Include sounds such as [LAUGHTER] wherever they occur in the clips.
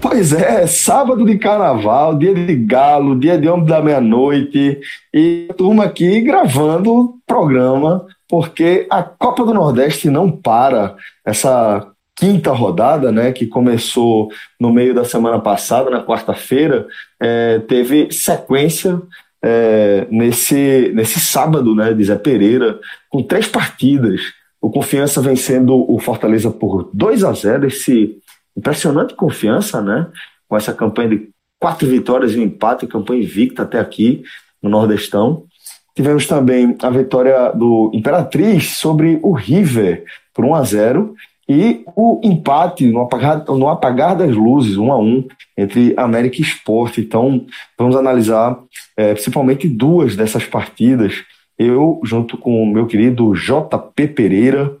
Pois é, sábado de carnaval, dia de galo, dia de homem da meia-noite, e turma aqui gravando o programa, porque a Copa do Nordeste não para. Essa quinta rodada, né, que começou no meio da semana passada, na quarta-feira, é, teve sequência é, nesse, nesse sábado, né, de Zé Pereira, com três partidas. O Confiança vencendo o Fortaleza por 2 a 0 esse impressionante confiança, né? Com essa campanha de quatro vitórias e um empate, campanha invicta até aqui no Nordestão. Tivemos também a vitória do Imperatriz sobre o River por 1 a 0 e o empate no apagar, no apagar das luzes, 1 a 1 entre América e Esporte. Então, vamos analisar é, principalmente duas dessas partidas. Eu, junto com o meu querido JP Pereira,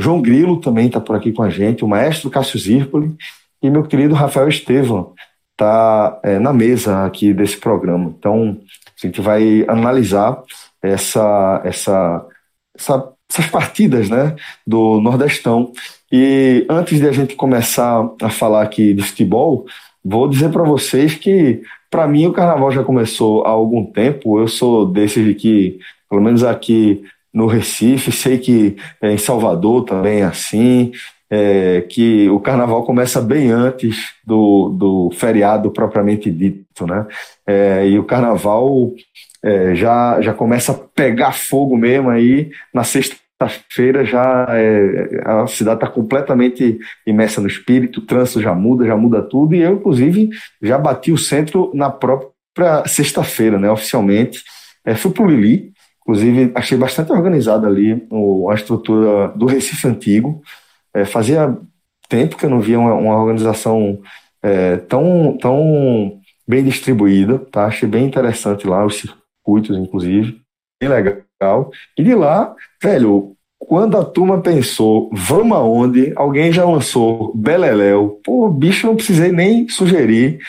João Grilo também está por aqui com a gente, o maestro Cássio Zirpoli e meu querido Rafael Estevam está é, na mesa aqui desse programa. Então, a gente vai analisar essa, essa, essa, essas partidas né, do Nordestão. E antes de a gente começar a falar aqui de futebol, vou dizer para vocês que, para mim, o carnaval já começou há algum tempo. Eu sou desses que, pelo menos aqui no Recife, sei que é, em Salvador também é assim, é, que o carnaval começa bem antes do, do feriado propriamente dito, né? É, e o carnaval é, já, já começa a pegar fogo mesmo aí na sexta-feira já é, a cidade está completamente imersa no espírito, o trânsito já muda, já muda tudo, e eu, inclusive, já bati o centro na própria sexta-feira, né, oficialmente. É, fui para o Lili, Inclusive, achei bastante organizada ali a estrutura do Recife Antigo. É, fazia tempo que eu não via uma, uma organização é, tão, tão bem distribuída, tá? Achei bem interessante lá, os circuitos, inclusive, bem legal. E de lá, velho, quando a turma pensou, vamos aonde? Alguém já lançou Beleléu. Pô, bicho, não precisei nem sugerir.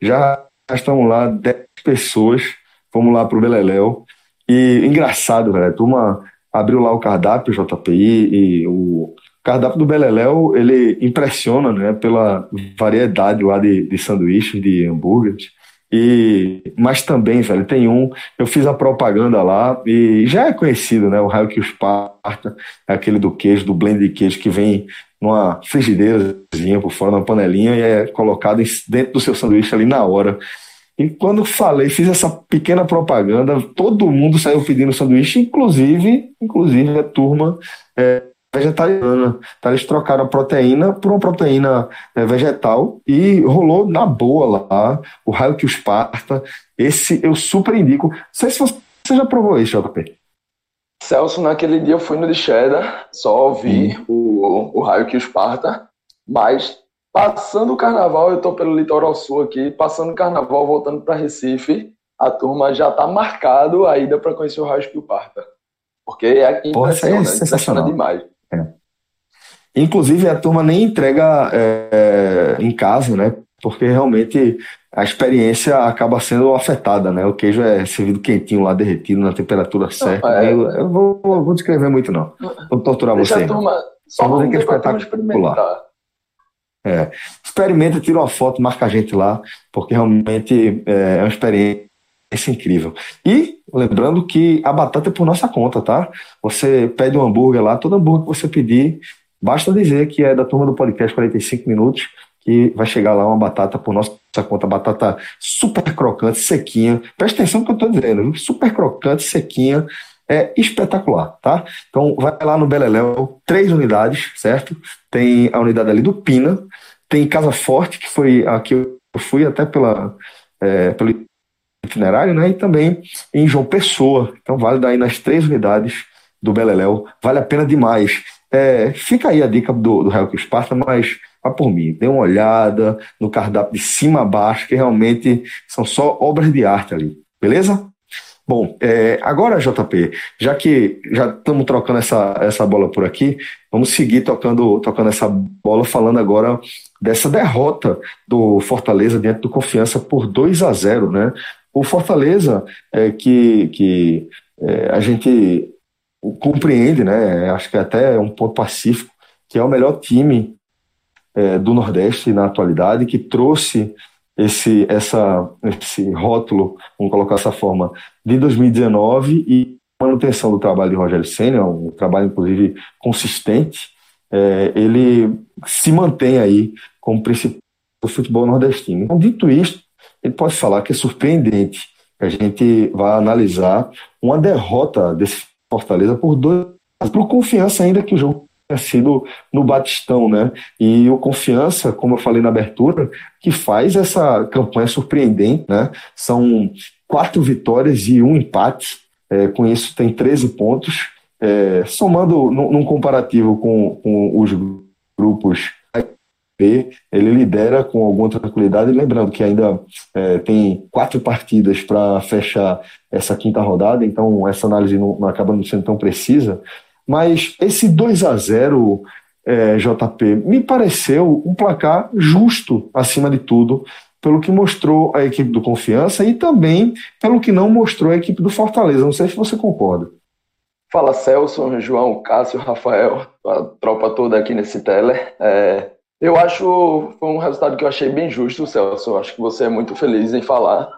Já estamos lá, 10 pessoas, fomos lá pro Beleléu. E engraçado, velho, a turma abriu lá o cardápio, JPI, e o cardápio do Beleléu, ele impressiona, né, pela variedade lá de, de sanduíches, de hambúrgueres. E, mas também, velho, tem um, eu fiz a propaganda lá e já é conhecido, né? O raio que os parta, é aquele do queijo, do blend de queijo que vem numa frigideirazinha por fora, numa panelinha e é colocado dentro do seu sanduíche ali na hora. E quando falei, fiz essa pequena propaganda, todo mundo saiu pedindo sanduíche, inclusive, inclusive a turma é, vegetariana. Então, eles trocaram a proteína por uma proteína é, vegetal e rolou na boa lá, o raio que os parta. Esse eu super indico. Não sei se você já provou isso, JP. Celso, naquele dia eu fui no de cheddar, só ouvi hum. o, o raio que os parta, mas Passando o carnaval, eu estou pelo litoral sul aqui, passando o carnaval, voltando para Recife, a turma já está marcado a ida para conhecer o Raio que Parta. Porque é impressionante, é sensacional demais. É. Inclusive, a turma nem entrega é, em casa, né? Porque realmente a experiência acaba sendo afetada, né? O queijo é servido quentinho lá, derretido na temperatura certa. Não, é, eu, eu vou, vou descrever muito, não. Vou torturar Deixa você. A turma, só vou dizer que é espetacular. É. Experimenta, tira uma foto, marca a gente lá, porque realmente é, é uma experiência incrível. E lembrando que a batata é por nossa conta, tá? Você pede um hambúrguer lá, todo hambúrguer que você pedir, basta dizer que é da turma do podcast 45 minutos, que vai chegar lá uma batata por nossa conta, batata super crocante, sequinha. Presta atenção no que eu estou dizendo, super crocante, sequinha, é espetacular, tá? Então vai lá no Beleléu, três unidades, certo? Tem a unidade ali do Pina, tem Casa Forte, que foi aqui eu fui até pela, é, pelo itinerário, né? E também em João Pessoa. Então vale daí nas três unidades do Beleléu, vale a pena demais. É, fica aí a dica do, do Hellk Sparta, mas vá por mim, dê uma olhada no cardápio de cima a baixo, que realmente são só obras de arte ali, beleza? Bom, é, agora, JP, já que já estamos trocando essa, essa bola por aqui, vamos seguir tocando, tocando essa bola, falando agora dessa derrota do Fortaleza diante do Confiança por 2 a 0 né? O Fortaleza, é, que, que é, a gente compreende, né? Acho que é até um ponto pacífico, que é o melhor time é, do Nordeste na atualidade, que trouxe esse, essa, esse rótulo, vamos colocar dessa forma, de 2019 e manutenção do trabalho de Rogério Senna, um trabalho inclusive consistente, é, ele se mantém aí como principal do futebol nordestino. Então, dito isto, ele pode falar que é surpreendente que a gente vai analisar uma derrota desse Fortaleza por dois, por confiança ainda que o jogo sido no Batistão, né? E o Confiança, como eu falei na abertura, que faz essa campanha surpreendente, né? São quatro vitórias e um empate. É, com isso tem 13 pontos. É, somando num, comparativo com, com, os grupos ele lidera com alguma tranquilidade. Lembrando que ainda é, tem quatro partidas para fechar essa quinta rodada, então essa análise não, não acaba não sendo tão precisa. Mas esse 2 a 0 é, JP, me pareceu um placar justo, acima de tudo, pelo que mostrou a equipe do Confiança e também pelo que não mostrou a equipe do Fortaleza. Não sei se você concorda. Fala Celso, João, Cássio, Rafael, a tropa toda aqui nesse tele. É, eu acho foi um resultado que eu achei bem justo, Celso. Acho que você é muito feliz em falar,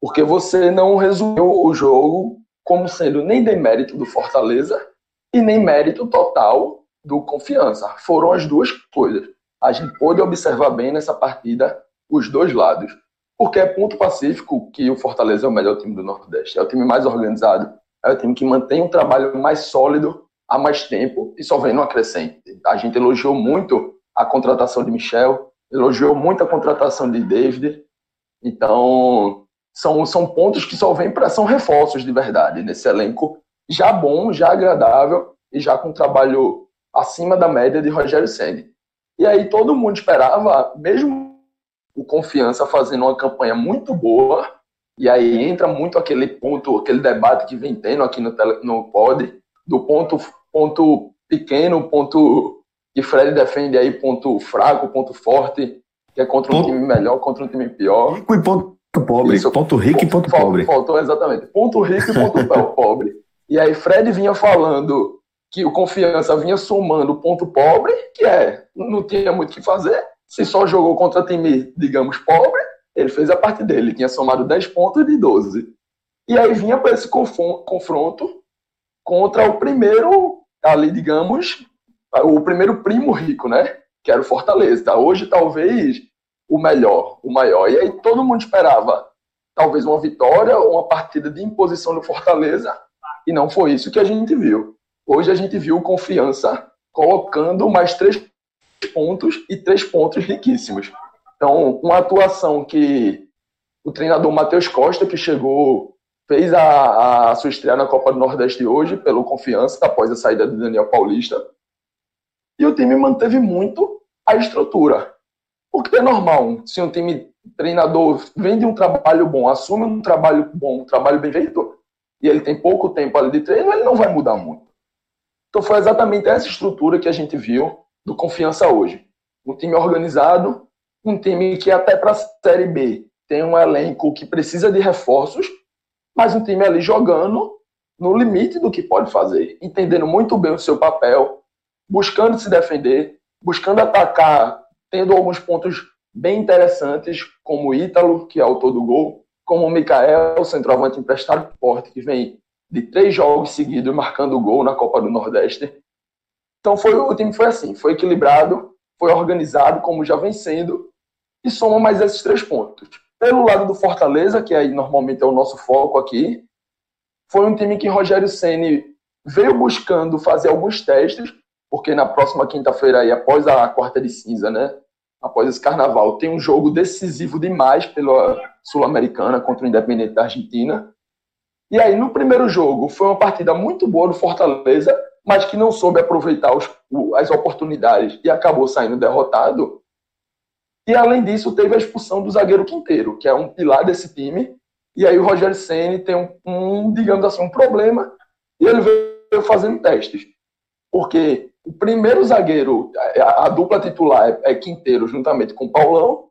porque você não resumiu o jogo como sendo nem demérito do Fortaleza e nem mérito total do confiança. Foram as duas coisas. A gente pôde observar bem nessa partida os dois lados. Porque é ponto pacífico que o Fortaleza é o melhor time do Nordeste. É o time mais organizado. É o time que mantém um trabalho mais sólido há mais tempo e só vem no acrescente. A gente elogiou muito a contratação de Michel, elogiou muito a contratação de David. Então, são, são pontos que só vêm para são reforços de verdade nesse elenco já bom, já agradável e já com um trabalho acima da média de Rogério Ceni. E aí todo mundo esperava, mesmo o Confiança fazendo uma campanha muito boa, e aí entra muito aquele ponto, aquele debate que vem tendo aqui no, tele, no pod, do ponto, ponto pequeno, ponto que Fred defende aí, ponto fraco, ponto forte, que é contra um ponto, time melhor, contra um time pior. Rico e ponto pobre. Isso, ponto rico e ponto pobre. Faltou exatamente. Ponto rico e ponto [LAUGHS] pobre. E aí Fred vinha falando que o Confiança vinha somando o ponto pobre, que é, não tinha muito o que fazer. Se só jogou contra time, digamos, pobre, ele fez a parte dele, tinha somado 10 pontos de 12. E aí vinha para esse confronto contra o primeiro, ali, digamos, o primeiro primo rico, né? Que era o Fortaleza. Hoje, talvez, o melhor, o maior. E aí todo mundo esperava, talvez, uma vitória ou uma partida de imposição do Fortaleza e não foi isso que a gente viu. Hoje a gente viu confiança colocando mais três pontos e três pontos riquíssimos. Então, uma atuação que o treinador Matheus Costa, que chegou, fez a, a sua estreia na Copa do Nordeste hoje, pelo confiança, após a saída de Daniel Paulista. E o time manteve muito a estrutura. Porque é normal, se um time treinador vem de um trabalho bom, assume um trabalho bom, um trabalho bem feito, e ele tem pouco tempo ali de treino, ele não vai mudar muito. Então foi exatamente essa estrutura que a gente viu do Confiança hoje. Um time organizado, um time que até para a Série B tem um elenco que precisa de reforços, mas um time ali jogando no limite do que pode fazer, entendendo muito bem o seu papel, buscando se defender, buscando atacar, tendo alguns pontos bem interessantes, como o Ítalo, que é autor do gol, como o Mikael, centroavante emprestado forte, que vem de três jogos seguidos marcando gol na Copa do Nordeste. Então foi, o time foi assim, foi equilibrado, foi organizado, como já vem sendo, e soma mais esses três pontos. Pelo lado do Fortaleza, que aí normalmente é o nosso foco aqui, foi um time que Rogério Ceni veio buscando fazer alguns testes, porque na próxima quinta-feira aí, após a quarta de cinza, né, após esse carnaval, tem um jogo decisivo demais pela Sul-Americana contra o Independente da Argentina. E aí, no primeiro jogo, foi uma partida muito boa do Fortaleza, mas que não soube aproveitar os, as oportunidades e acabou saindo derrotado. E além disso, teve a expulsão do zagueiro Quinteiro, que é um pilar desse time. E aí o Rogério Ceni tem um, um, digamos assim, um problema e ele veio fazendo testes. Porque o primeiro zagueiro, a, a dupla titular é, é Quinteiro juntamente com Paulão.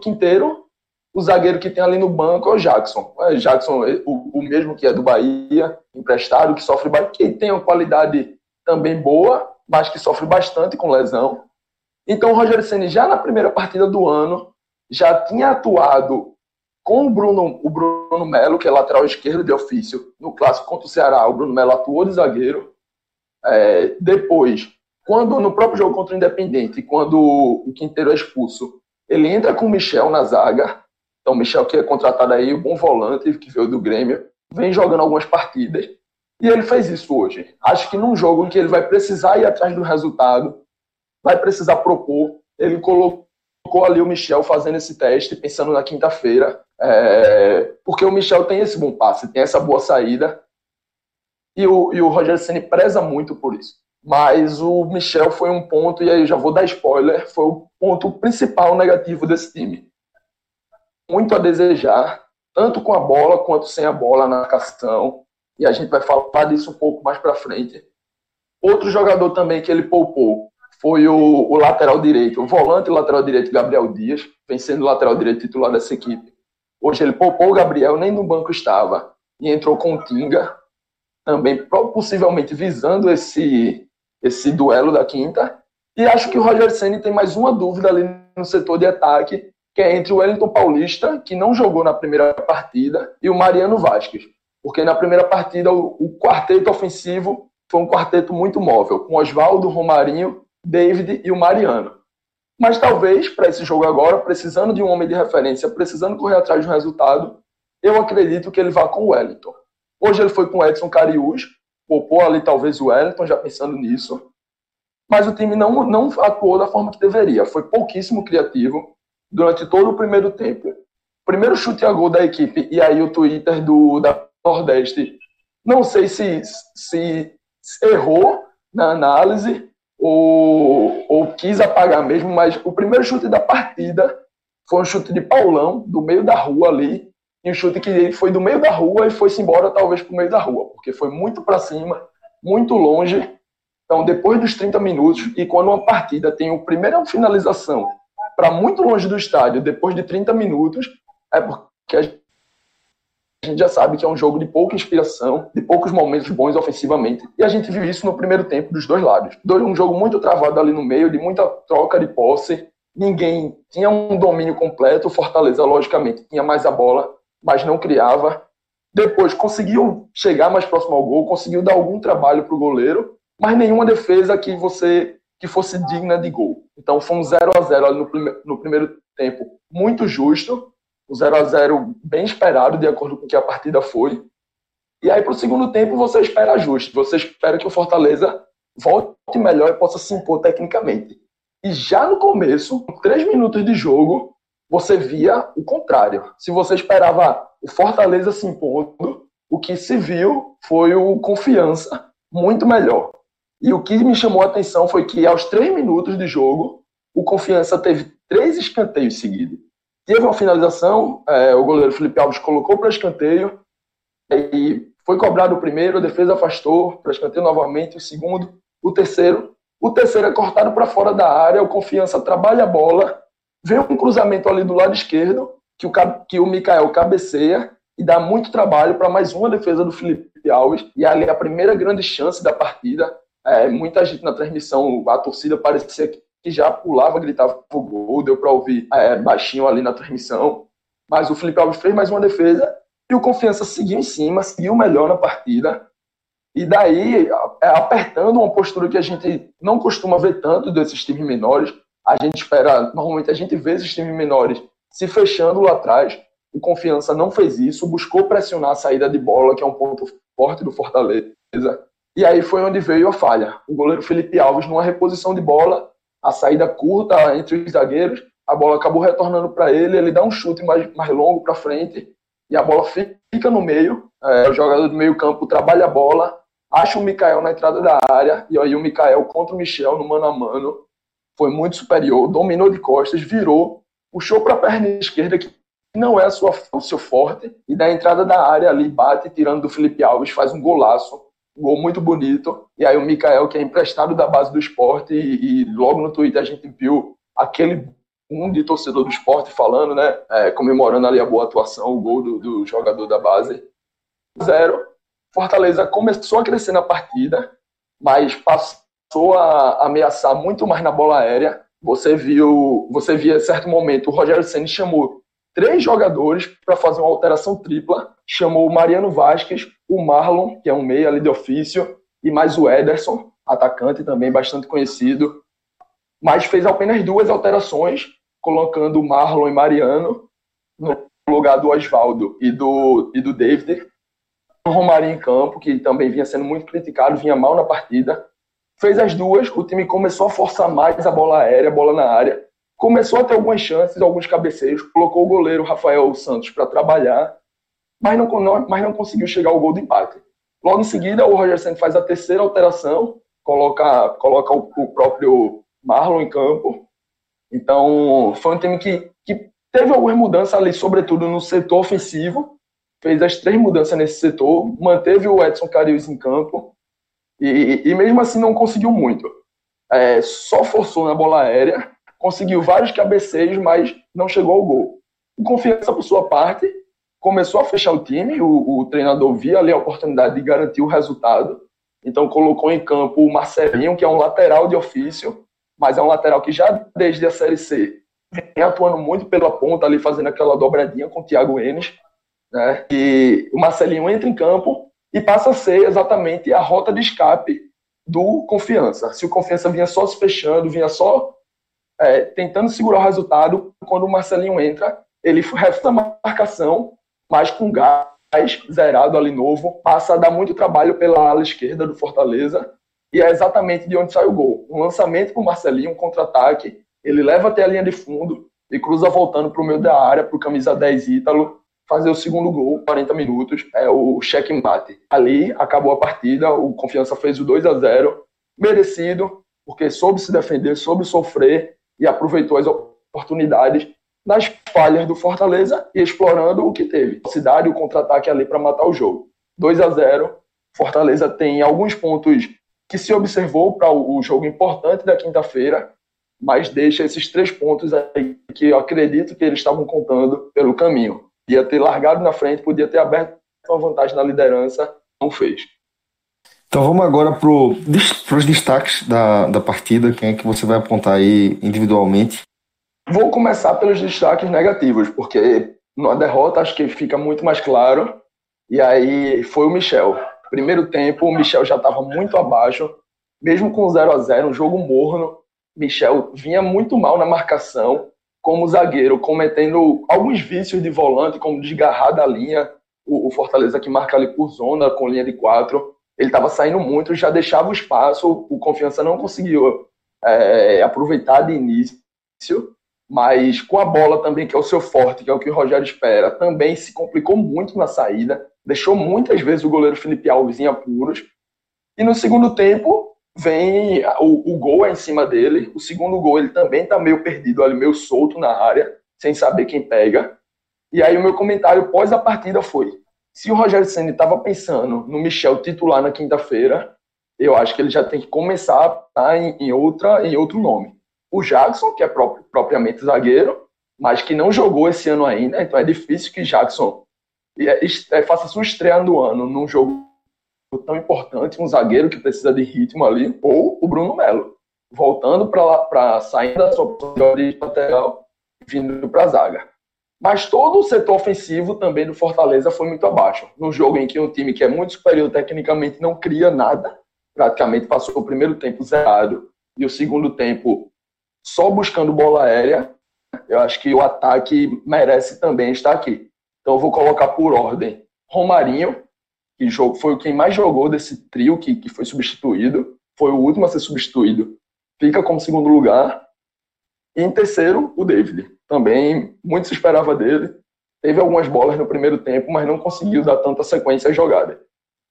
Quinteiro, o zagueiro que tem ali no banco é o Jackson. É, Jackson, o, o mesmo que é do Bahia, emprestado, que sofre que tem uma qualidade também boa, mas que sofre bastante com lesão. Então o Rogério Ceni já na primeira partida do ano já tinha atuado com o Bruno, o Bruno Melo, que é lateral esquerdo de ofício, no clássico contra o Ceará, o Bruno Melo atuou de zagueiro. É, depois, quando no próprio jogo contra o Independente, quando o Quinteiro é expulso, ele entra com o Michel na zaga. Então, o Michel, que é contratado aí, o bom volante, que veio do Grêmio, vem jogando algumas partidas. E ele fez isso hoje. Acho que num jogo em que ele vai precisar ir atrás do resultado, vai precisar propor. Ele colocou ali o Michel fazendo esse teste, pensando na quinta-feira, é, porque o Michel tem esse bom passe, tem essa boa saída, e o, e o Roger Ceni preza muito por isso. Mas o Michel foi um ponto, e aí já vou dar spoiler, foi o ponto principal negativo desse time. Muito a desejar, tanto com a bola quanto sem a bola na marcação, e a gente vai falar disso um pouco mais para frente. Outro jogador também que ele poupou foi o, o, lateral direito, o volante lateral direito Gabriel Dias, vem sendo o lateral direito titular dessa equipe. Hoje ele poupou o Gabriel, nem no banco estava, e entrou com o Tinga, também possivelmente visando esse, esse duelo da quinta. E acho que o Roger Senna tem mais uma dúvida ali no setor de ataque, que é entre o Wellington Paulista, que não jogou na primeira partida, e o Mariano Vasquez. Porque na primeira partida o, o quarteto ofensivo foi um quarteto muito móvel, com Oswaldo, Romarinho David e o Mariano. Mas talvez, para esse jogo agora, precisando de um homem de referência, precisando correr atrás de um resultado, eu acredito que ele vá com o Wellington. Hoje ele foi com o Edson Cariús, poupou ali talvez o Wellington, já pensando nisso. Mas o time não, não atuou da forma que deveria. Foi pouquíssimo criativo durante todo o primeiro tempo. Primeiro chute a gol da equipe, e aí o Twitter do, da Nordeste, não sei se, se errou na análise, ou, ou quis apagar mesmo, mas o primeiro chute da partida foi um chute de Paulão, do meio da rua ali, e um chute que ele foi do meio da rua e foi-se embora talvez para o meio da rua, porque foi muito para cima, muito longe. Então, depois dos 30 minutos, e quando uma partida tem o primeiro finalização para muito longe do estádio, depois de 30 minutos, é porque a a gente já sabe que é um jogo de pouca inspiração, de poucos momentos bons ofensivamente. E a gente viu isso no primeiro tempo dos dois lados. Um jogo muito travado ali no meio, de muita troca de posse. Ninguém tinha um domínio completo. Fortaleza, logicamente, tinha mais a bola, mas não criava. Depois conseguiu chegar mais próximo ao gol, conseguiu dar algum trabalho para o goleiro, mas nenhuma defesa que você que fosse digna de gol. Então foi um 0 a 0 ali no, prime no primeiro tempo, muito justo o 0 a 0 bem esperado, de acordo com o que a partida foi. E aí, para o segundo tempo, você espera ajuste. Você espera que o Fortaleza volte melhor e possa se impor tecnicamente. E já no começo, com três minutos de jogo, você via o contrário. Se você esperava o Fortaleza se impondo, o que se viu foi o confiança muito melhor. E o que me chamou a atenção foi que, aos três minutos de jogo, o confiança teve três escanteios seguidos. Teve uma finalização, é, o goleiro Felipe Alves colocou para escanteio, e foi cobrado o primeiro, a defesa afastou para escanteio novamente, o segundo, o terceiro. O terceiro é cortado para fora da área, o Confiança trabalha a bola, vem um cruzamento ali do lado esquerdo, que o, que o Mikael cabeceia, e dá muito trabalho para mais uma defesa do Felipe Alves, e ali a primeira grande chance da partida. É, muita gente na transmissão, a torcida parecia que já pulava, gritava o gol, deu para ouvir é, baixinho ali na transmissão. Mas o Felipe Alves fez mais uma defesa e o Confiança seguiu em cima, seguiu melhor na partida. E daí, é, apertando uma postura que a gente não costuma ver tanto desses times menores, a gente espera, normalmente a gente vê esses times menores se fechando lá atrás. O Confiança não fez isso, buscou pressionar a saída de bola, que é um ponto forte do Fortaleza. E aí foi onde veio a falha. O goleiro Felipe Alves, numa reposição de bola, a saída curta entre os zagueiros, a bola acabou retornando para ele, ele dá um chute mais, mais longo para frente e a bola fica no meio. É, o jogador do meio campo trabalha a bola, acha o Mikael na entrada da área e aí o Mikael contra o Michel no mano a mano foi muito superior, dominou de costas, virou, puxou para a perna esquerda que não é a sua, o seu forte e da entrada da área ali bate tirando do Felipe Alves, faz um golaço um gol muito bonito. E aí o Mikael, que é emprestado da base do esporte, e, e logo no Twitter a gente viu aquele um de torcedor do esporte falando, né, é, comemorando ali a boa atuação, o gol do, do jogador da base. Zero. Fortaleza começou a crescer na partida, mas passou a ameaçar muito mais na bola aérea. Você viu, você via certo momento o Rogério Ceni chamou três jogadores para fazer uma alteração tripla. Chamou o Mariano Vasquez, o Marlon, que é um meia ali de ofício, e mais o Ederson, atacante também bastante conhecido. Mas fez apenas duas alterações, colocando o Marlon e Mariano no lugar do Oswaldo e do, e do David. O em campo, que também vinha sendo muito criticado, vinha mal na partida. Fez as duas, o time começou a forçar mais a bola aérea, a bola na área começou a ter algumas chances, alguns cabeceiros, colocou o goleiro Rafael Santos para trabalhar, mas não, não, mas não conseguiu chegar ao gol do empate. Logo em seguida, o Roger Santos faz a terceira alteração, coloca, coloca o, o próprio Marlon em campo. Então, foi um time que, que teve algumas mudanças ali, sobretudo no setor ofensivo, fez as três mudanças nesse setor, manteve o Edson Carius em campo, e, e mesmo assim não conseguiu muito. É, só forçou na bola aérea, conseguiu vários cabeceios, mas não chegou ao gol. O Confiança, por sua parte, começou a fechar o time, o, o treinador via ali a oportunidade de garantir o resultado, então colocou em campo o Marcelinho, que é um lateral de ofício, mas é um lateral que já desde a Série C vem atuando muito pela ponta ali, fazendo aquela dobradinha com o Thiago Enes, né? E o Marcelinho entra em campo e passa a ser exatamente a rota de escape do Confiança. Se o Confiança vinha só se fechando, vinha só é, tentando segurar o resultado. Quando o Marcelinho entra, ele refta a marcação, mas com gás zerado ali novo, passa a dar muito trabalho pela ala esquerda do Fortaleza, e é exatamente de onde sai o gol. Um lançamento para o Marcelinho, um contra-ataque, ele leva até a linha de fundo e cruza voltando para o meio da área, para o camisa 10 Ítalo, fazer o segundo gol, 40 minutos, é o cheque-mate. Ali acabou a partida, o Confiança fez o 2 a 0 merecido, porque soube se defender, soube sofrer e aproveitou as oportunidades nas falhas do Fortaleza e explorando o que teve. A cidade, o contra-ataque ali para matar o jogo. 2 a 0 Fortaleza tem alguns pontos que se observou para o jogo importante da quinta-feira, mas deixa esses três pontos aí que eu acredito que eles estavam contando pelo caminho. Podia ter largado na frente, podia ter aberto uma vantagem na liderança, não fez. Então vamos agora para os destaques da, da partida. Quem é que você vai apontar aí individualmente? Vou começar pelos destaques negativos, porque na derrota acho que fica muito mais claro. E aí foi o Michel. Primeiro tempo, o Michel já estava muito abaixo, mesmo com 0 a 0 um jogo morno. Michel vinha muito mal na marcação, como zagueiro, cometendo alguns vícios de volante, como desgarrar da linha, o, o Fortaleza que marca ali por zona, com linha de quatro. Ele estava saindo muito, já deixava o espaço, o Confiança não conseguiu é, aproveitar de início, mas com a bola também, que é o seu forte, que é o que o Rogério espera, também se complicou muito na saída, deixou muitas vezes o goleiro Felipe Alves em apuros, e no segundo tempo vem o, o gol é em cima dele, o segundo gol ele também está meio perdido ali, meio solto na área, sem saber quem pega, e aí o meu comentário pós a partida foi, se o Rogério Senna estava pensando no Michel titular na quinta-feira, eu acho que ele já tem que começar a em, em, outra, em outro nome. O Jackson, que é próprio, propriamente zagueiro, mas que não jogou esse ano ainda, então é difícil que Jackson é, é, faça sua estreia no ano num jogo tão importante, um zagueiro que precisa de ritmo ali, ou o Bruno Melo, voltando para sair da sua posição de lateral vindo para a zaga. Mas todo o setor ofensivo também do Fortaleza foi muito abaixo. No jogo em que um time que é muito superior tecnicamente não cria nada, praticamente passou o primeiro tempo zerado e o segundo tempo só buscando bola aérea, eu acho que o ataque merece também estar aqui. Então eu vou colocar por ordem Romarinho, que foi quem mais jogou desse trio que, que foi substituído, foi o último a ser substituído, fica como segundo lugar. E em terceiro, o David. Também muito se esperava dele. Teve algumas bolas no primeiro tempo, mas não conseguiu dar tanta sequência à jogada.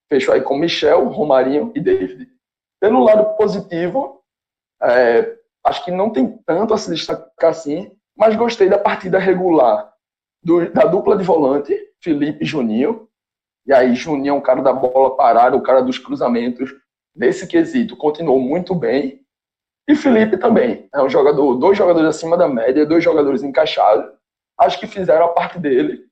Fechou aí com Michel, Romarinho e David. Pelo lado positivo, é, acho que não tem tanto a se destacar assim, mas gostei da partida regular do, da dupla de volante, Felipe e Juninho. E aí, Juninho é um cara da bola parada, o cara dos cruzamentos. Nesse quesito, continuou muito bem. E Felipe também. É um jogador, dois jogadores acima da média, dois jogadores encaixados. Acho que fizeram a parte dele.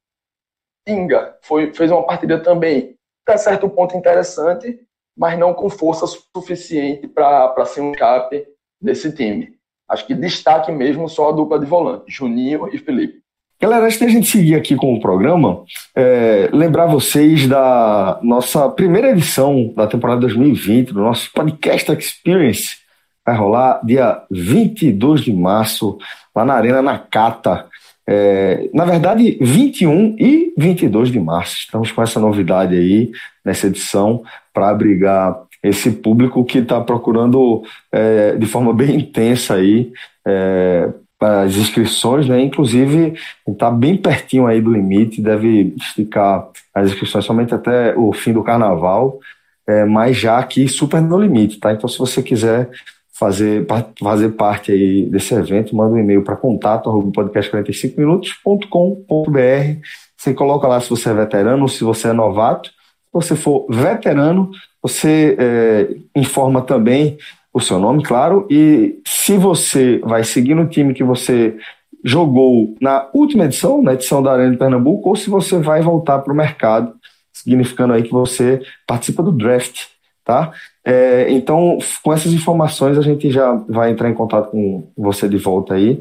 Inga foi, fez uma partida também, até certo ponto interessante, mas não com força suficiente para ser um cap desse time. Acho que destaque mesmo só a dupla de volante, Juninho e Felipe. Galera, antes da gente seguir aqui com o programa, é, lembrar vocês da nossa primeira edição da temporada 2020, do nosso Podcast Experience. Vai rolar dia 22 de março, lá na Arena Nakata. É, na verdade, 21 e 22 de março. Estamos com essa novidade aí nessa edição para abrigar esse público que está procurando é, de forma bem intensa aí é, as inscrições, né? Inclusive está bem pertinho aí do limite, deve esticar as inscrições somente até o fim do carnaval, é, mas já aqui super no limite, tá? Então se você quiser fazer, fazer parte aí desse evento, manda um e-mail para contato podcast45minutos.com.br. Você coloca lá se você é veterano, se você é novato. Se você for veterano, você é, informa também o seu nome, claro, e se você vai seguir no time que você jogou na última edição, na edição da Arena de Pernambuco, ou se você vai voltar para o mercado, significando aí que você participa do draft, tá? É, então, com essas informações, a gente já vai entrar em contato com você de volta aí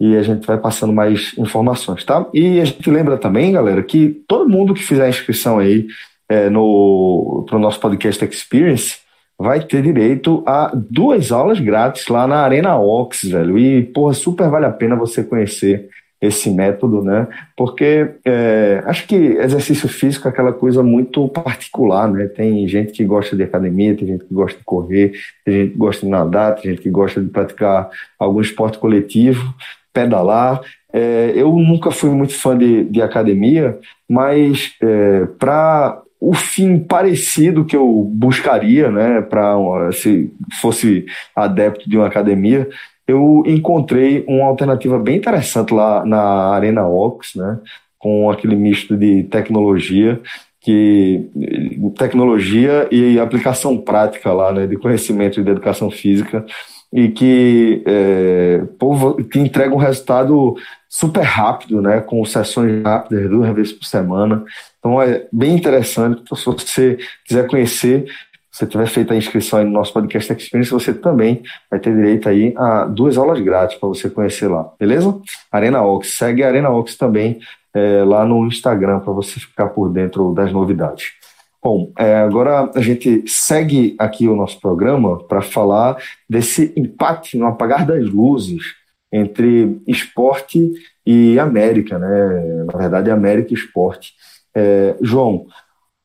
e a gente vai passando mais informações, tá? E a gente lembra também, galera, que todo mundo que fizer a inscrição aí é, no pro nosso podcast Experience vai ter direito a duas aulas grátis lá na Arena Ox, velho. E, porra, super vale a pena você conhecer esse método, né? Porque é, acho que exercício físico é aquela coisa muito particular, né? Tem gente que gosta de academia, tem gente que gosta de correr, tem gente que gosta de nadar, tem gente que gosta de praticar algum esporte coletivo, pedalar. É, eu nunca fui muito fã de, de academia, mas é, para o fim parecido que eu buscaria, né, para se fosse adepto de uma academia, eu encontrei uma alternativa bem interessante lá na Arena Ox, né, com aquele misto de tecnologia que tecnologia e aplicação prática lá, né, de conhecimento e de educação física e que é, que entrega um resultado super rápido, né, com sessões rápidas duas vezes por semana. Então é bem interessante. Então, se você quiser conhecer, se você tiver feito a inscrição aí no nosso podcast Experience, você também vai ter direito aí a duas aulas grátis para você conhecer lá, beleza? Arena Ox. Segue a Arena Ox também é, lá no Instagram para você ficar por dentro das novidades. Bom, é, agora a gente segue aqui o nosso programa para falar desse empate no apagar das luzes entre esporte e América, né? Na verdade, América e esporte. É, João,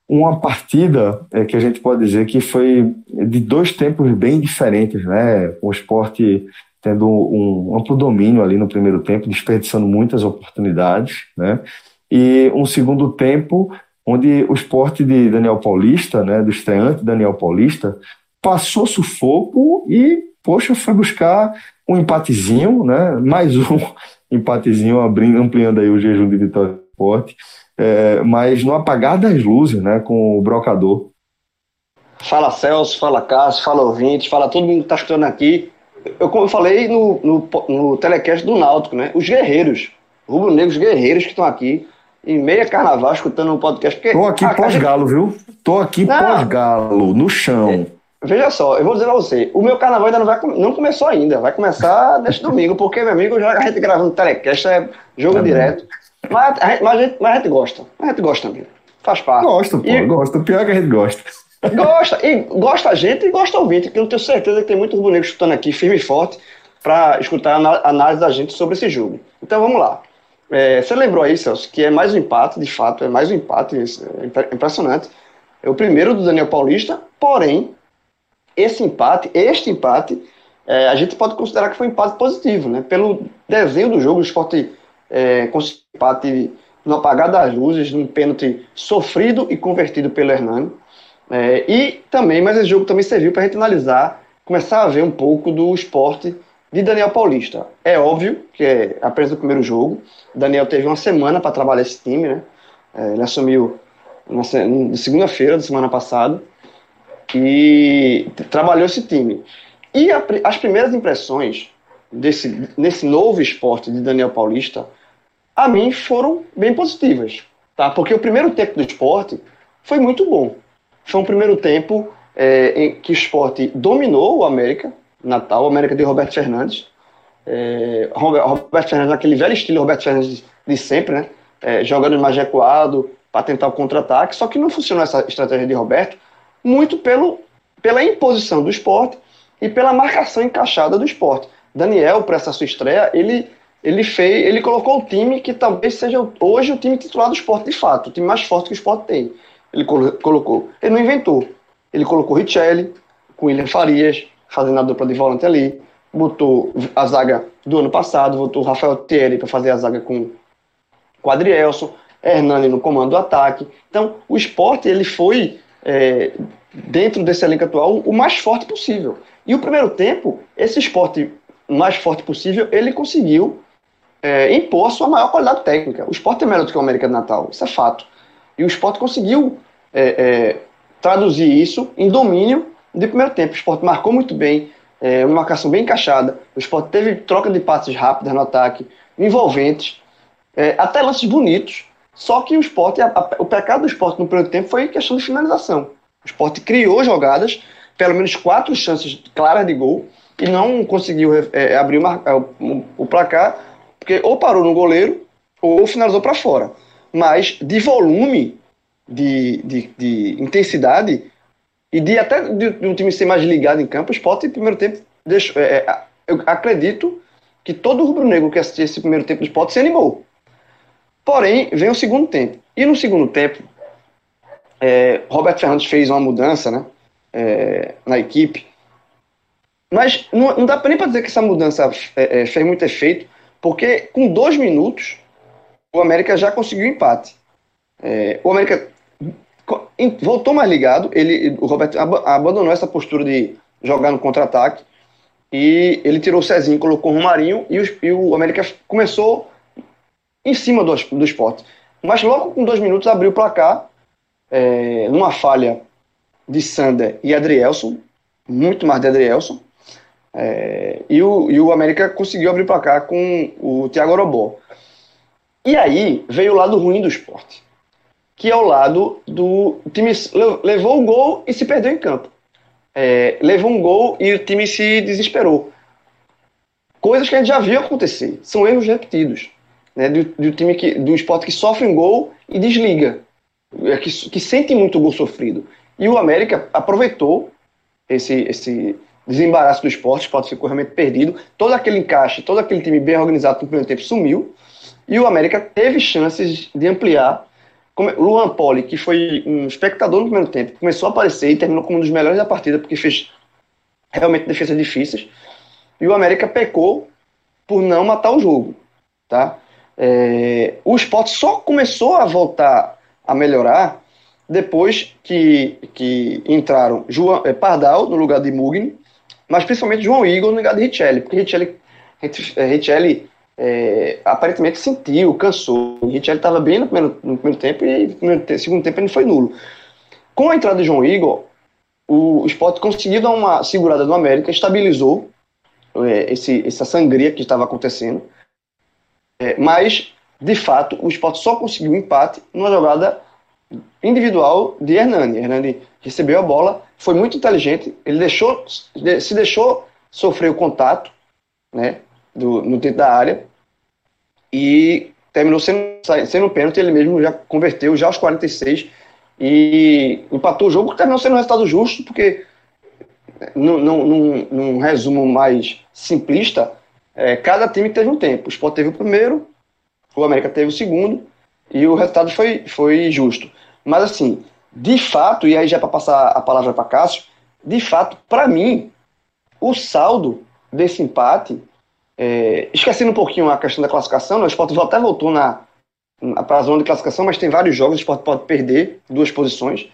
uma partida é, que a gente pode dizer que foi de dois tempos bem diferentes, né? O esporte tendo um amplo domínio ali no primeiro tempo, desperdiçando muitas oportunidades, né? E um segundo tempo onde o esporte de Daniel Paulista, né, do estreante Daniel Paulista, passou sufoco e, poxa, foi buscar um empatezinho, né, mais um [LAUGHS] empatezinho abrindo, ampliando aí o jejum de vitória do esporte é, mas no apagar das luzes, né, com o brocador. Fala Celso, fala Cássio, fala ouvintes, fala todo mundo que está escutando aqui. Eu, como eu falei no, no, no telecast do Náutico, né, os guerreiros, rubro-negros guerreiros que estão aqui, em meia carnaval, escutando um podcast. Tô aqui pós-galo, viu? Tô aqui pós-galo, no chão. É, veja só, eu vou dizer pra você, o meu carnaval ainda não, vai, não começou ainda, vai começar [LAUGHS] neste domingo, porque, meu amigo, já a gente gravando telecast, é jogo é direto. Mas a, gente, mas, a gente, mas a gente gosta. A gente gosta também. Faz parte. Gosta, pô, e, gosta. O pior é que a gente gosta. Gosta. E gosta a gente e gosta ouvinte, que eu tenho certeza que tem muito rubro negro escutando aqui, firme e forte, para escutar a análise da gente sobre esse jogo. Então vamos lá. É, você lembrou aí, Celso, que é mais um empate, de fato, é mais um empate, é impressionante. É o primeiro do Daniel Paulista, porém, esse empate, este empate, é, a gente pode considerar que foi um empate positivo, né? Pelo desenho do jogo, o esporte é, conseguiu empate no apagar das luzes, num pênalti sofrido e convertido pelo Hernani. É, e também, mas esse jogo também serviu para a gente analisar, começar a ver um pouco do esporte de Daniel Paulista. É óbvio que é apenas o primeiro jogo. Daniel teve uma semana para trabalhar esse time, né? É, ele assumiu na, segunda-feira da semana passada e trabalhou esse time. E a, as primeiras impressões desse, nesse novo esporte de Daniel Paulista, a mim foram bem positivas, tá? Porque o primeiro tempo do esporte foi muito bom. Foi um primeiro tempo é, em que o esporte dominou o América, Natal, América de Roberto Fernandes. É, Roberto Fernandes, naquele velho estilo Roberto Fernandes de sempre, né? É, jogando mais recuado para tentar o contra-ataque, só que não funcionou essa estratégia de Roberto, muito pelo, pela imposição do esporte e pela marcação encaixada do esporte. Daniel, para essa sua estreia, ele, ele fez, ele colocou o time que talvez seja hoje o time titular do esporte de fato, o time mais forte que o esporte tem. Ele colocou. Ele não inventou. Ele colocou Richelli, com William Farias, fazendo a dupla de volante ali. Botou a zaga do ano passado, botou o Rafael Thierry para fazer a zaga com o Adrielson, Hernani no comando do ataque. Então, o esporte ele foi, é, dentro desse elenco atual, o mais forte possível. E o primeiro tempo, esse esporte mais forte possível, ele conseguiu é, impor sua maior qualidade técnica. O esporte é melhor do que o América de Natal, isso é fato. E o esporte conseguiu é, é, traduzir isso em domínio de primeiro tempo. O esporte marcou muito bem, é, uma marcação bem encaixada. O esporte teve troca de passes rápidas no ataque, envolventes, é, até lances bonitos. Só que o esporte, a, a, o pecado do esporte no primeiro tempo foi questão de finalização. O esporte criou jogadas, pelo menos quatro chances claras de gol, e não conseguiu é, abrir o, é, o, o placar, porque ou parou no goleiro ou finalizou para fora mas de volume, de, de, de intensidade e de até de, de, um time ser mais ligado em campo, o Sport em primeiro tempo deixou, é, é, eu acredito que todo rubro-negro que assistiu esse primeiro tempo do Sport se animou. Porém, vem o segundo tempo. E no segundo tempo, é, Roberto Fernandes fez uma mudança né, é, na equipe. Mas não, não dá nem para dizer que essa mudança é, é, fez muito efeito, porque com dois minutos o América já conseguiu empate. É, o América voltou mais ligado, ele, o Roberto abandonou essa postura de jogar no contra-ataque e ele tirou o Cezinho, colocou o Romarinho e o, e o América começou em cima do, do esporte. Mas logo com dois minutos abriu o placar é, numa falha de Sander e Adrielson, muito mais de Adrielson, é, e, o, e o América conseguiu abrir o placar com o Thiago Orobó. E aí veio o lado ruim do esporte, que é o lado do o time levou o gol e se perdeu em campo. É, levou um gol e o time se desesperou. Coisas que a gente já viu acontecer. São erros repetidos. Né, do, do time que, do esporte que sofre um gol e desliga. É, que, que sente muito o gol sofrido. E o América aproveitou esse, esse desembaraço do esporte, o esporte ficou realmente perdido. Todo aquele encaixe, todo aquele time bem organizado no primeiro tempo sumiu. E o América teve chances de ampliar. Luan Poli, que foi um espectador no primeiro tempo, começou a aparecer e terminou como um dos melhores da partida, porque fez realmente defesas difíceis. E o América pecou por não matar o jogo. Tá? É, o esporte só começou a voltar a melhorar depois que, que entraram João, é, Pardal no lugar de Mugni, mas principalmente João Igor no lugar de Richelli, porque Richelli, Richelli é, aparentemente sentiu, cansou. O Richelli estava bem no primeiro, no primeiro tempo e no segundo tempo ele foi nulo. Com a entrada de João Igor, o Sport conseguiu dar uma segurada no América, estabilizou é, esse, essa sangria que estava acontecendo. É, mas, de fato, o Sport só conseguiu um empate numa jogada individual de Hernani. Hernani recebeu a bola, foi muito inteligente, ele deixou, se deixou sofrer o contato, né? do, no dentro da área e terminou sendo, sendo pênalti, ele mesmo já converteu já aos 46 e empatou o jogo, terminou sendo um resultado justo, porque num, num, num resumo mais simplista, é, cada time teve um tempo. O Sport teve o primeiro, o América teve o segundo e o resultado foi, foi justo. Mas assim, de fato, e aí já para passar a palavra para Cássio, de fato, para mim, o saldo desse empate, é, esquecendo um pouquinho a questão da classificação, né, o Sport até voltou na, para a zona de classificação, mas tem vários jogos, o Sport pode perder duas posições.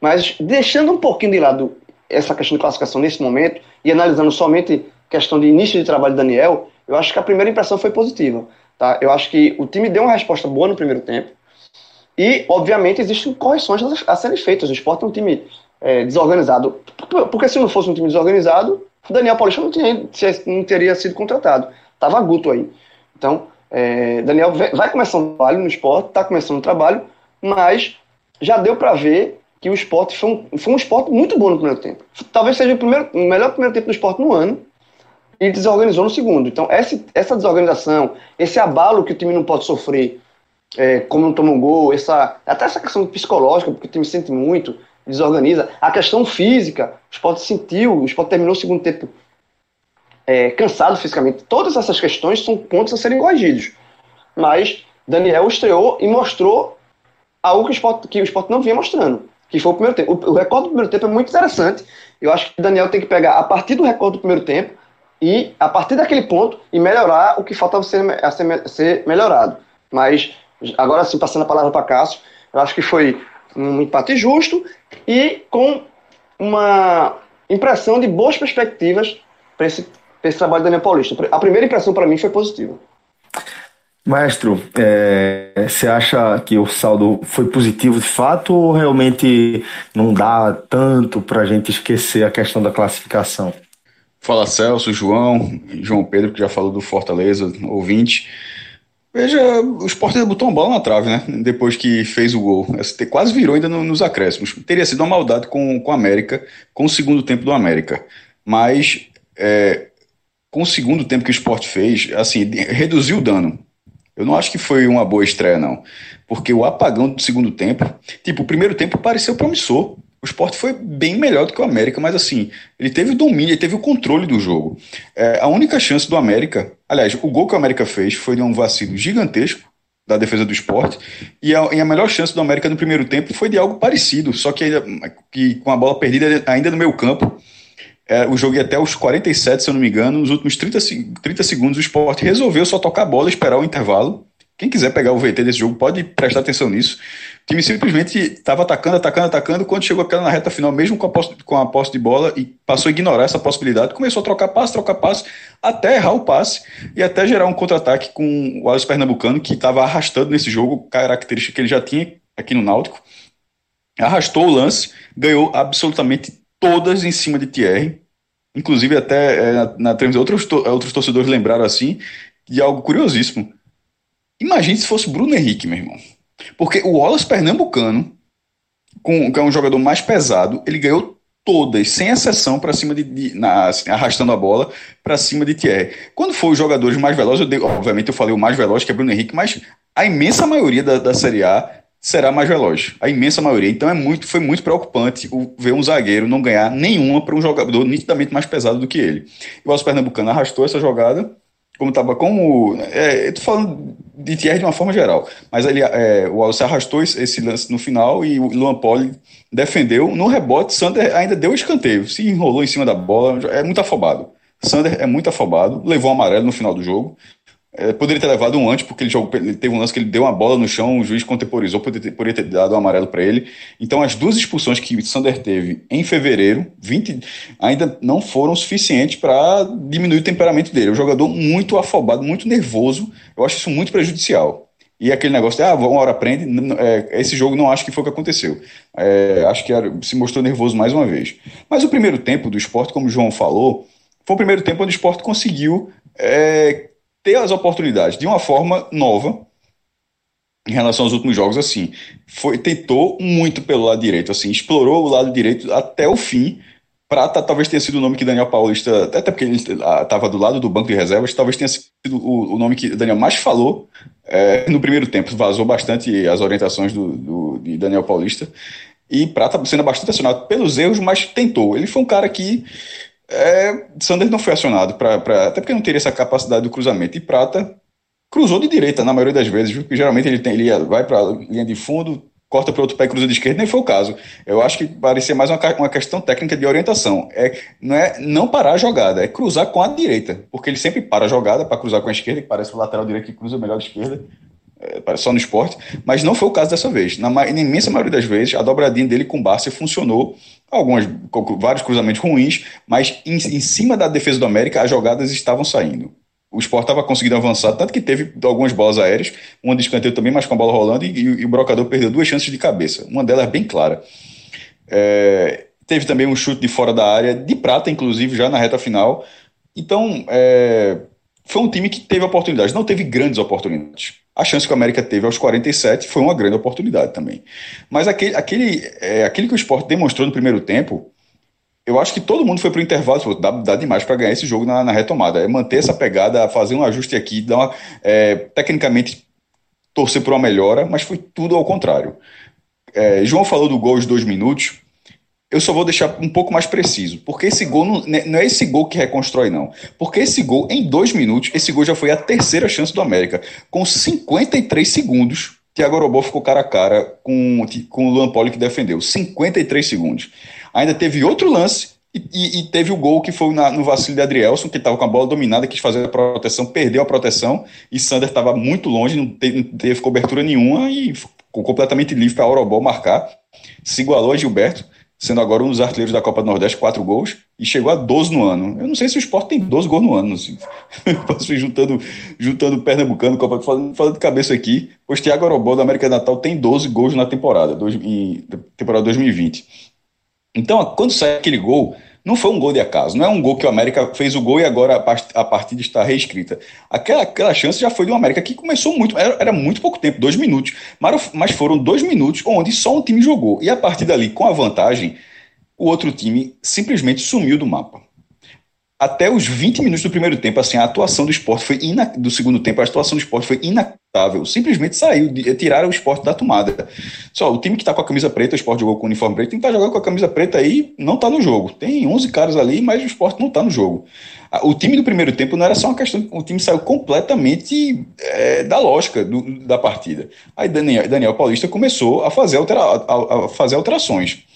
Mas deixando um pouquinho de lado essa questão de classificação nesse momento e analisando somente questão de início de trabalho do Daniel, eu acho que a primeira impressão foi positiva. Tá? Eu acho que o time deu uma resposta boa no primeiro tempo. E, obviamente, existem correções a serem feitas. O Sport é um time é, desorganizado. Porque se não fosse um time desorganizado, Daniel Paulista não, tinha, não teria sido contratado. Tava Guto aí. Então, é, Daniel vai começar um trabalho no esporte, está começando um trabalho, mas já deu para ver que o esporte foi um, foi um esporte muito bom no primeiro tempo. Talvez seja o, primeiro, o melhor primeiro tempo do esporte no ano e desorganizou no segundo. Então, essa, essa desorganização, esse abalo que o time não pode sofrer, é, como não toma um gol, essa, até essa questão psicológica, porque o time sente muito, desorganiza. A questão física, o esporte sentiu, o esporte terminou o segundo tempo é, cansado fisicamente. Todas essas questões são pontos a serem corrigidos. Mas Daniel estreou e mostrou algo que o esporte, que o esporte não vinha mostrando, que foi o primeiro tempo. O, o recorde do primeiro tempo é muito interessante. Eu acho que Daniel tem que pegar a partir do recorde do primeiro tempo e, a partir daquele ponto, e melhorar o que faltava ser, ser, ser melhorado. Mas, agora sim, passando a palavra para Cássio, eu acho que foi um empate justo e com uma impressão de boas perspectivas para esse esse trabalho da Daniel Paulista. A primeira impressão para mim foi positiva. Maestro, é, você acha que o saldo foi positivo de fato ou realmente não dá tanto para a gente esquecer a questão da classificação? Fala Celso, João, João Pedro, que já falou do Fortaleza, ouvinte. Veja, o Sport botou uma bola na trave, né? Depois que fez o gol. Quase virou ainda nos acréscimos. Teria sido uma maldade com, com o América, com o segundo tempo do América. Mas é, com o segundo tempo que o esporte fez, assim, reduziu o dano. Eu não acho que foi uma boa estreia, não. Porque o apagão do segundo tempo, tipo, o primeiro tempo pareceu promissor. O esporte foi bem melhor do que o América, mas assim, ele teve o domínio, ele teve o controle do jogo. É, a única chance do América, aliás, o gol que o América fez foi de um vacilo gigantesco da defesa do esporte, e a, e a melhor chance do América no primeiro tempo foi de algo parecido, só que, que com a bola perdida ainda no meio campo, é, o jogo ia até os 47, se eu não me engano. Nos últimos 30, 30 segundos, o esporte resolveu só tocar a bola esperar o intervalo. Quem quiser pegar o VT desse jogo pode prestar atenção nisso. Time simplesmente estava atacando, atacando, atacando. Quando chegou aquela na reta final, mesmo com a, posse, com a posse de bola, e passou a ignorar essa possibilidade, começou a trocar passe, trocar passe, até errar o passe e até gerar um contra-ataque com o Alisson Pernambucano, que estava arrastando nesse jogo, característica que ele já tinha aqui no Náutico. Arrastou o lance, ganhou absolutamente todas em cima de Thierry. Inclusive, até é, na, na transmissão, outros, outros torcedores lembraram assim de algo curiosíssimo. Imagine se fosse Bruno Henrique, meu irmão. Porque o Wallace Pernambucano, com, que é um jogador mais pesado, ele ganhou todas, sem exceção, para cima de, de na, assim, arrastando a bola para cima de Thierry. Quando for os jogadores mais velozes, eu obviamente eu falei o mais veloz, que é Bruno Henrique, mas a imensa maioria da, da Série A será mais veloz. A imensa maioria. Então é muito, foi muito preocupante o, ver um zagueiro não ganhar nenhuma para um jogador nitidamente mais pesado do que ele. O Alves Pernambucano arrastou essa jogada, como estava como. É, eu tô falando de Thierry de uma forma geral, mas ele, é, o Alves arrastou esse lance no final e o Luan Poli defendeu. No rebote, Sander ainda deu escanteio, se enrolou em cima da bola, é muito afobado. Sander é muito afobado, levou amarelo no final do jogo. É, poderia ter levado um antes, porque ele, jogou, ele teve um lance que ele deu uma bola no chão, o juiz contemporizou, poderia ter, poderia ter dado um amarelo para ele. Então, as duas expulsões que o Sander teve em fevereiro, 20, ainda não foram suficientes para diminuir o temperamento dele. É um jogador muito afobado, muito nervoso. Eu acho isso muito prejudicial. E aquele negócio de, ah, uma hora prende, é, esse jogo não acho que foi o que aconteceu. É, acho que era, se mostrou nervoso mais uma vez. Mas o primeiro tempo do esporte, como o João falou, foi o primeiro tempo onde o esporte conseguiu é, ter as oportunidades de uma forma nova em relação aos últimos jogos, assim, foi tentou muito pelo lado direito, assim, explorou o lado direito até o fim. Prata talvez tenha sido o nome que Daniel Paulista, até porque ele estava do lado do banco de reservas, talvez tenha sido o, o nome que Daniel mais falou é, no primeiro tempo. Vazou bastante as orientações do, do, de Daniel Paulista. E Prata sendo bastante acionado pelos erros, mas tentou. Ele foi um cara que é, Sanders não foi acionado, pra, pra, até porque não teria essa capacidade do cruzamento. E Prata cruzou de direita na maioria das vezes, porque geralmente ele, tem, ele vai para linha de fundo, corta para outro pé e cruza de esquerda, nem foi o caso. Eu acho que parecia mais uma, uma questão técnica de orientação. É, não é não parar a jogada, é cruzar com a direita, porque ele sempre para a jogada para cruzar com a esquerda, que parece o lateral direito que cruza melhor de esquerda, é, só no esporte, mas não foi o caso dessa vez. Na, na imensa maioria das vezes, a dobradinha dele com o Barça funcionou, algumas, vários cruzamentos ruins, mas em, em cima da defesa do América, as jogadas estavam saindo o Sport estava conseguindo avançar, tanto que teve algumas bolas aéreas, uma de escanteio também, mas com a bola rolando, e, e, o Brocador perdeu duas chances de cabeça. Uma delas bem clara. É, teve também um chute de fora da área, de prata, inclusive, já na reta final. Então, é, foi um time que teve oportunidades, não teve grandes oportunidades. A chance que o América teve aos 47 foi uma grande oportunidade também. Mas aquele, aquele, é, aquele que o Sport demonstrou no primeiro tempo eu acho que todo mundo foi para o intervalo, falou, dá, dá demais para ganhar esse jogo na, na, retomada. É manter essa pegada, fazer um ajuste aqui, dar uma, é, tecnicamente torcer por uma melhora, mas foi tudo ao contrário. É, João falou do gol de dois minutos. Eu só vou deixar um pouco mais preciso, porque esse gol não, né, não é esse gol que reconstrói, não. Porque esse gol, em dois minutos, esse gol já foi a terceira chance do América. Com 53 segundos, Thiago Robô ficou cara a cara com, com o Luan Poli que defendeu. 53 segundos. Ainda teve outro lance e, e, teve o gol que foi na, no vacilo de Adrielson, que estava com a bola dominada, quis fazer a proteção, perdeu a proteção e Sander estava muito longe, não teve, não teve, cobertura nenhuma e ficou completamente livre para a marcar. Se igualou a Gilberto, sendo agora um dos artilheiros da Copa do Nordeste, quatro gols, e chegou a 12 no ano. Eu não sei se o esporte tem 12 gols no ano. Assim. [LAUGHS] Posso ir juntando, juntando Pernambucano, Copa, falando, falando de cabeça aqui. Pois Thiago Orobol da América Natal tem 12 gols na temporada, dois, em temporada 2020. Então, quando sai aquele gol, não foi um gol de acaso, não é um gol que o América fez o gol e agora a partida está reescrita. Aquela, aquela chance já foi do América que começou muito, era, era muito pouco tempo, dois minutos, mas, mas foram dois minutos onde só um time jogou. E a partir dali, com a vantagem, o outro time simplesmente sumiu do mapa até os 20 minutos do primeiro tempo, assim, a atuação do esporte foi ina... do segundo tempo, a atuação do esporte foi inacreditável. Simplesmente saiu, tiraram o esporte da tomada. Só o time que está com a camisa preta, o esporte jogou com o uniforme preto, tem que tá jogando com a camisa preta aí, não está no jogo. Tem 11 caras ali, mas o esporte não está no jogo. O time do primeiro tempo não era só uma questão, o time saiu completamente é, da lógica do, da partida. Aí Daniel, Daniel Paulista começou a fazer, altera, a fazer alterações.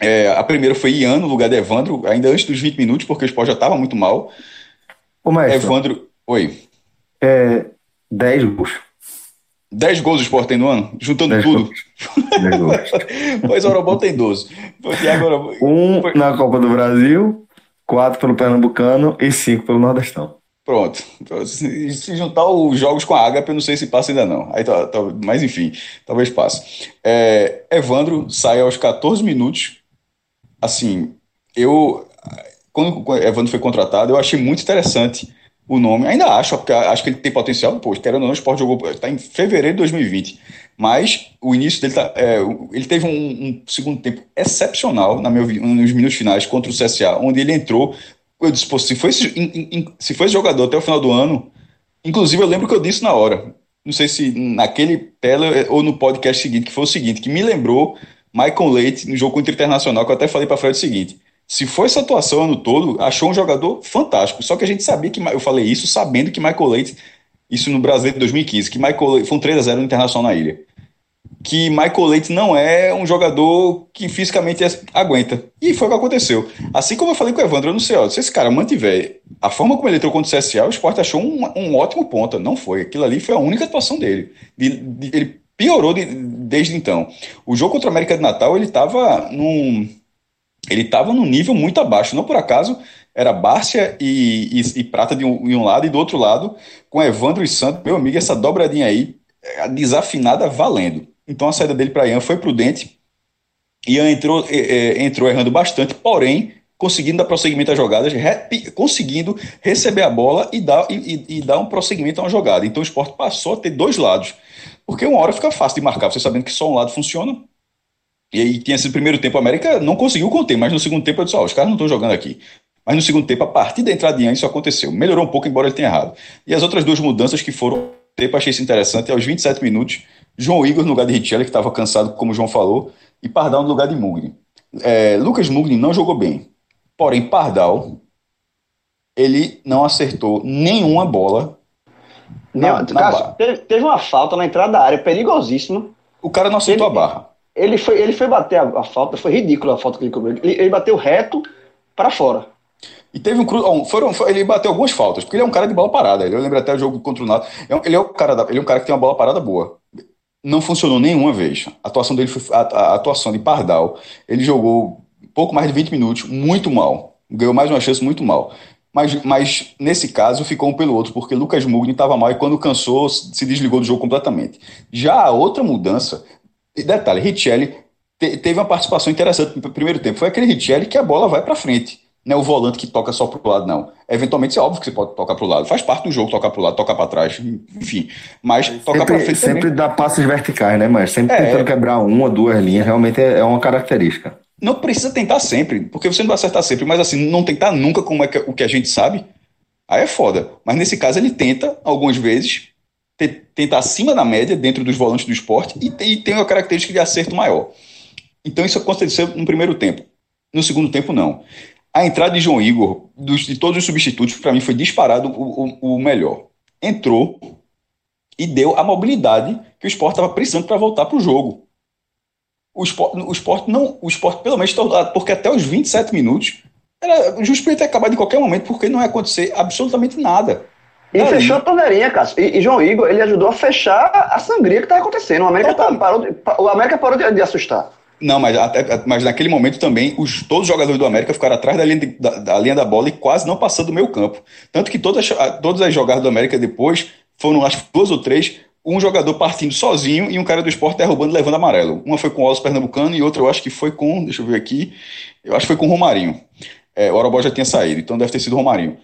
É, a primeira foi Ian no lugar de Evandro, ainda antes dos 20 minutos, porque o esporte já estava muito mal. Ô, maestro, Evandro. Oi. É, 10 gols. 10 gols o Sport tem no ano? Juntando tudo. Gols. gols. [LAUGHS] pois o Orobol tem 12. Agora... [LAUGHS] Um foi... na Copa do Brasil, quatro pelo Pernambucano e cinco pelo Nordestão. Pronto. Se, juntar os jogos com a Ágape, eu não sei se passa ainda não. Aí, tá, tá, mas enfim, talvez passe. É, Evandro sai aos 14 minutos assim, eu quando o Evandro foi contratado, eu achei muito interessante o nome. Ainda acho, porque acho que ele tem potencial. Pô, querendo ou não, o Sport jogou está em fevereiro de 2020. Mas o início dele tá, é, ele teve um, um, segundo tempo excepcional na meu, nos minutos finais contra o CSA, onde ele entrou. Eu disse, pô, se foi se foi jogador até o final do ano, inclusive eu lembro que eu disse na hora. Não sei se naquele tela ou no podcast seguinte, que foi o seguinte, que me lembrou Michael Leite, no jogo contra o Internacional, que eu até falei para Fred o seguinte: se for essa atuação ano todo, achou um jogador fantástico. Só que a gente sabia que. Eu falei isso sabendo que Michael Leite, isso no Brasileiro de 2015, que Michael Leite, foi um 3x0 no Internacional na ilha. Que Michael Leite não é um jogador que fisicamente aguenta. E foi o que aconteceu. Assim como eu falei com o Evandro, eu não sei, ó, se esse cara mantiver a forma como ele entrou contra o CSA, o Sport achou um, um ótimo ponta. Não foi. Aquilo ali foi a única atuação dele. De, de, ele piorou de, desde então. O jogo contra o América de Natal, ele estava num ele estava num nível muito abaixo. Não por acaso, era Bárcia e, e, e Prata de um, de um, lado e do outro lado, com Evandro e Santos. Meu amigo, essa dobradinha aí, é, desafinada valendo. Então a saída dele para Ian foi prudente. Ian entrou, é, é, entrou errando bastante, porém conseguindo dar prosseguimento às jogadas, re, conseguindo receber a bola e dar, e, e, dar um prosseguimento a uma jogada. Então o esporte passou a ter dois lados. Porque uma hora fica fácil de marcar, você sabendo que só um lado funciona. E aí tinha esse primeiro tempo, a América não conseguiu conter, mas no segundo tempo eu disse, ó, os caras não estão jogando aqui. Mas no segundo tempo, a partir da entrada de isso aconteceu. Melhorou um pouco, embora ele tenha errado. E as outras duas mudanças que foram tempo, achei isso interessante, aos 27 minutos, João Igor no lugar de Richelli, que estava cansado, como o João falou, e Pardal no lugar de Mugni. É, Lucas Mugni não jogou bem. Porém, Pardal, ele não acertou nenhuma bola Na, na Cássio, teve, teve, uma falta na entrada da área, perigosíssima. O cara não aceitou ele, a barra. Ele foi, ele foi bater a, a, falta, foi ridículo a falta que ele cobrou. Ele, ele bateu reto para fora. E teve um cruzo. Foram, ele bateu algumas faltas, porque ele é um cara de bola parada. Eu lembro até o jogo contra o Nato. É ele é, um cara da, ele é um cara que tem uma bola parada boa. Não funcionou nenhuma vez. A atuação dele foi a, a atuação de Pardal. Ele jogou pouco mais de 20 minutos, muito mal. Ganhou mais uma chance muito mal. Mas, mas nesse caso ficou um pelo outro, porque Lucas Mugni estava mal e quando cansou se desligou do jogo completamente. Já a outra mudança, detalhe, Richelli te, teve uma participação interessante no primeiro tempo. Foi aquele Richelli que a bola vai para frente não é o volante que toca só pro lado, não. Eventualmente é óbvio que você pode tocar pro lado. Faz parte do jogo tocar pro lado, tocar para trás, enfim. Mas tocar para frente Sempre também. dá passos verticais, né, mas sempre é, tentando quebrar uma, duas linhas, realmente é, é uma característica. Não precisa tentar sempre, porque você não vai acertar sempre, mas assim, não tentar nunca como é que, o que a gente sabe, aí é foda. Mas nesse caso ele tenta, algumas vezes, tentar acima da média, dentro dos volantes do esporte, e e tem uma característica de acerto maior. Então isso aconteceu no primeiro tempo. No segundo tempo, não. A entrada de João Igor, dos, de todos os substitutos, para mim foi disparado o, o, o, melhor. Entrou e deu a mobilidade que o esporte estava precisando para voltar para o jogo. O esporte, o esporte não, o esporte pelo menos porque até os 27 minutos era justo para ter acabado em qualquer momento, porque não ia acontecer absolutamente nada. E fechou a torneirinha, Cássio. E, e, João Igor, ele ajudou a fechar a sangria que estava acontecendo. O América, tá, parou, de, o América parou de, de assustar. Não, mas, até, mas naquele momento também os, todos os jogadores do América ficaram atrás da linha, de, da, da, linha da bola e quase não passando do meio campo. Tanto que todas, todas as jogadas do América depois foram, acho que duas ou três, um jogador partindo sozinho e um cara do esporte derrubando levando amarelo. Uma foi com o Alves Pernambucano e outra eu acho que foi com, deixa eu ver aqui, eu acho que foi com o Romarinho. É, o Orobó já tinha saído, então deve ter sido o Romarinho.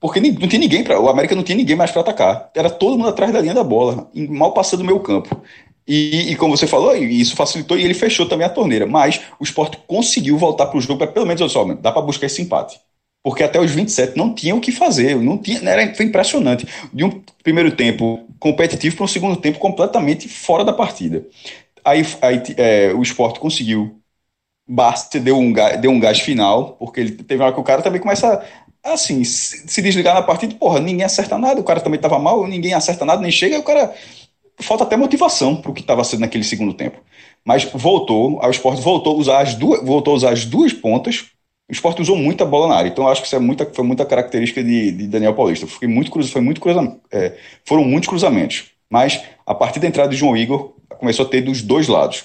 Porque não tinha ninguém para. O América não tinha ninguém mais para atacar. Era todo mundo atrás da linha da bola, mal passando do meio campo. E, e, como você falou, isso facilitou e ele fechou também a torneira. Mas o esporte conseguiu voltar para o jogo para pelo menos, dá para buscar esse empate. Porque até os 27 não tinha o que fazer, não tinha, era, foi impressionante. De um primeiro tempo competitivo para um segundo tempo completamente fora da partida. Aí, aí é, o esporte conseguiu. Basta deu um, deu um gás final, porque ele teve uma hora que o cara também começa a assim, se desligar na partida, porra, ninguém acerta nada, o cara também estava mal, ninguém acerta nada, nem chega, o cara falta até motivação para o que estava sendo naquele segundo tempo. Mas voltou, o esporte voltou a usar as duas, voltou a usar as duas pontas. O esporte usou muita bola na área, então acho que isso é muita, foi muita característica de, de Daniel Paulista. Foi muito, foi muito cruzamento, é, foram muitos cruzamentos. Mas a partir da entrada de João Igor, começou a ter dos dois lados.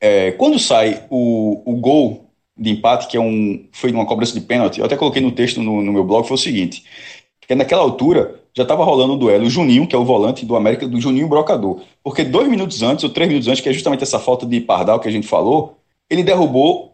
É, quando sai o, o gol de empate, que é um, foi uma cobrança de pênalti, eu até coloquei no texto no, no meu blog, foi o seguinte: que naquela altura já estava rolando o duelo o Juninho, que é o volante do América, do Juninho Brocador. Porque dois minutos antes, ou três minutos antes, que é justamente essa falta de Pardal que a gente falou, ele derrubou,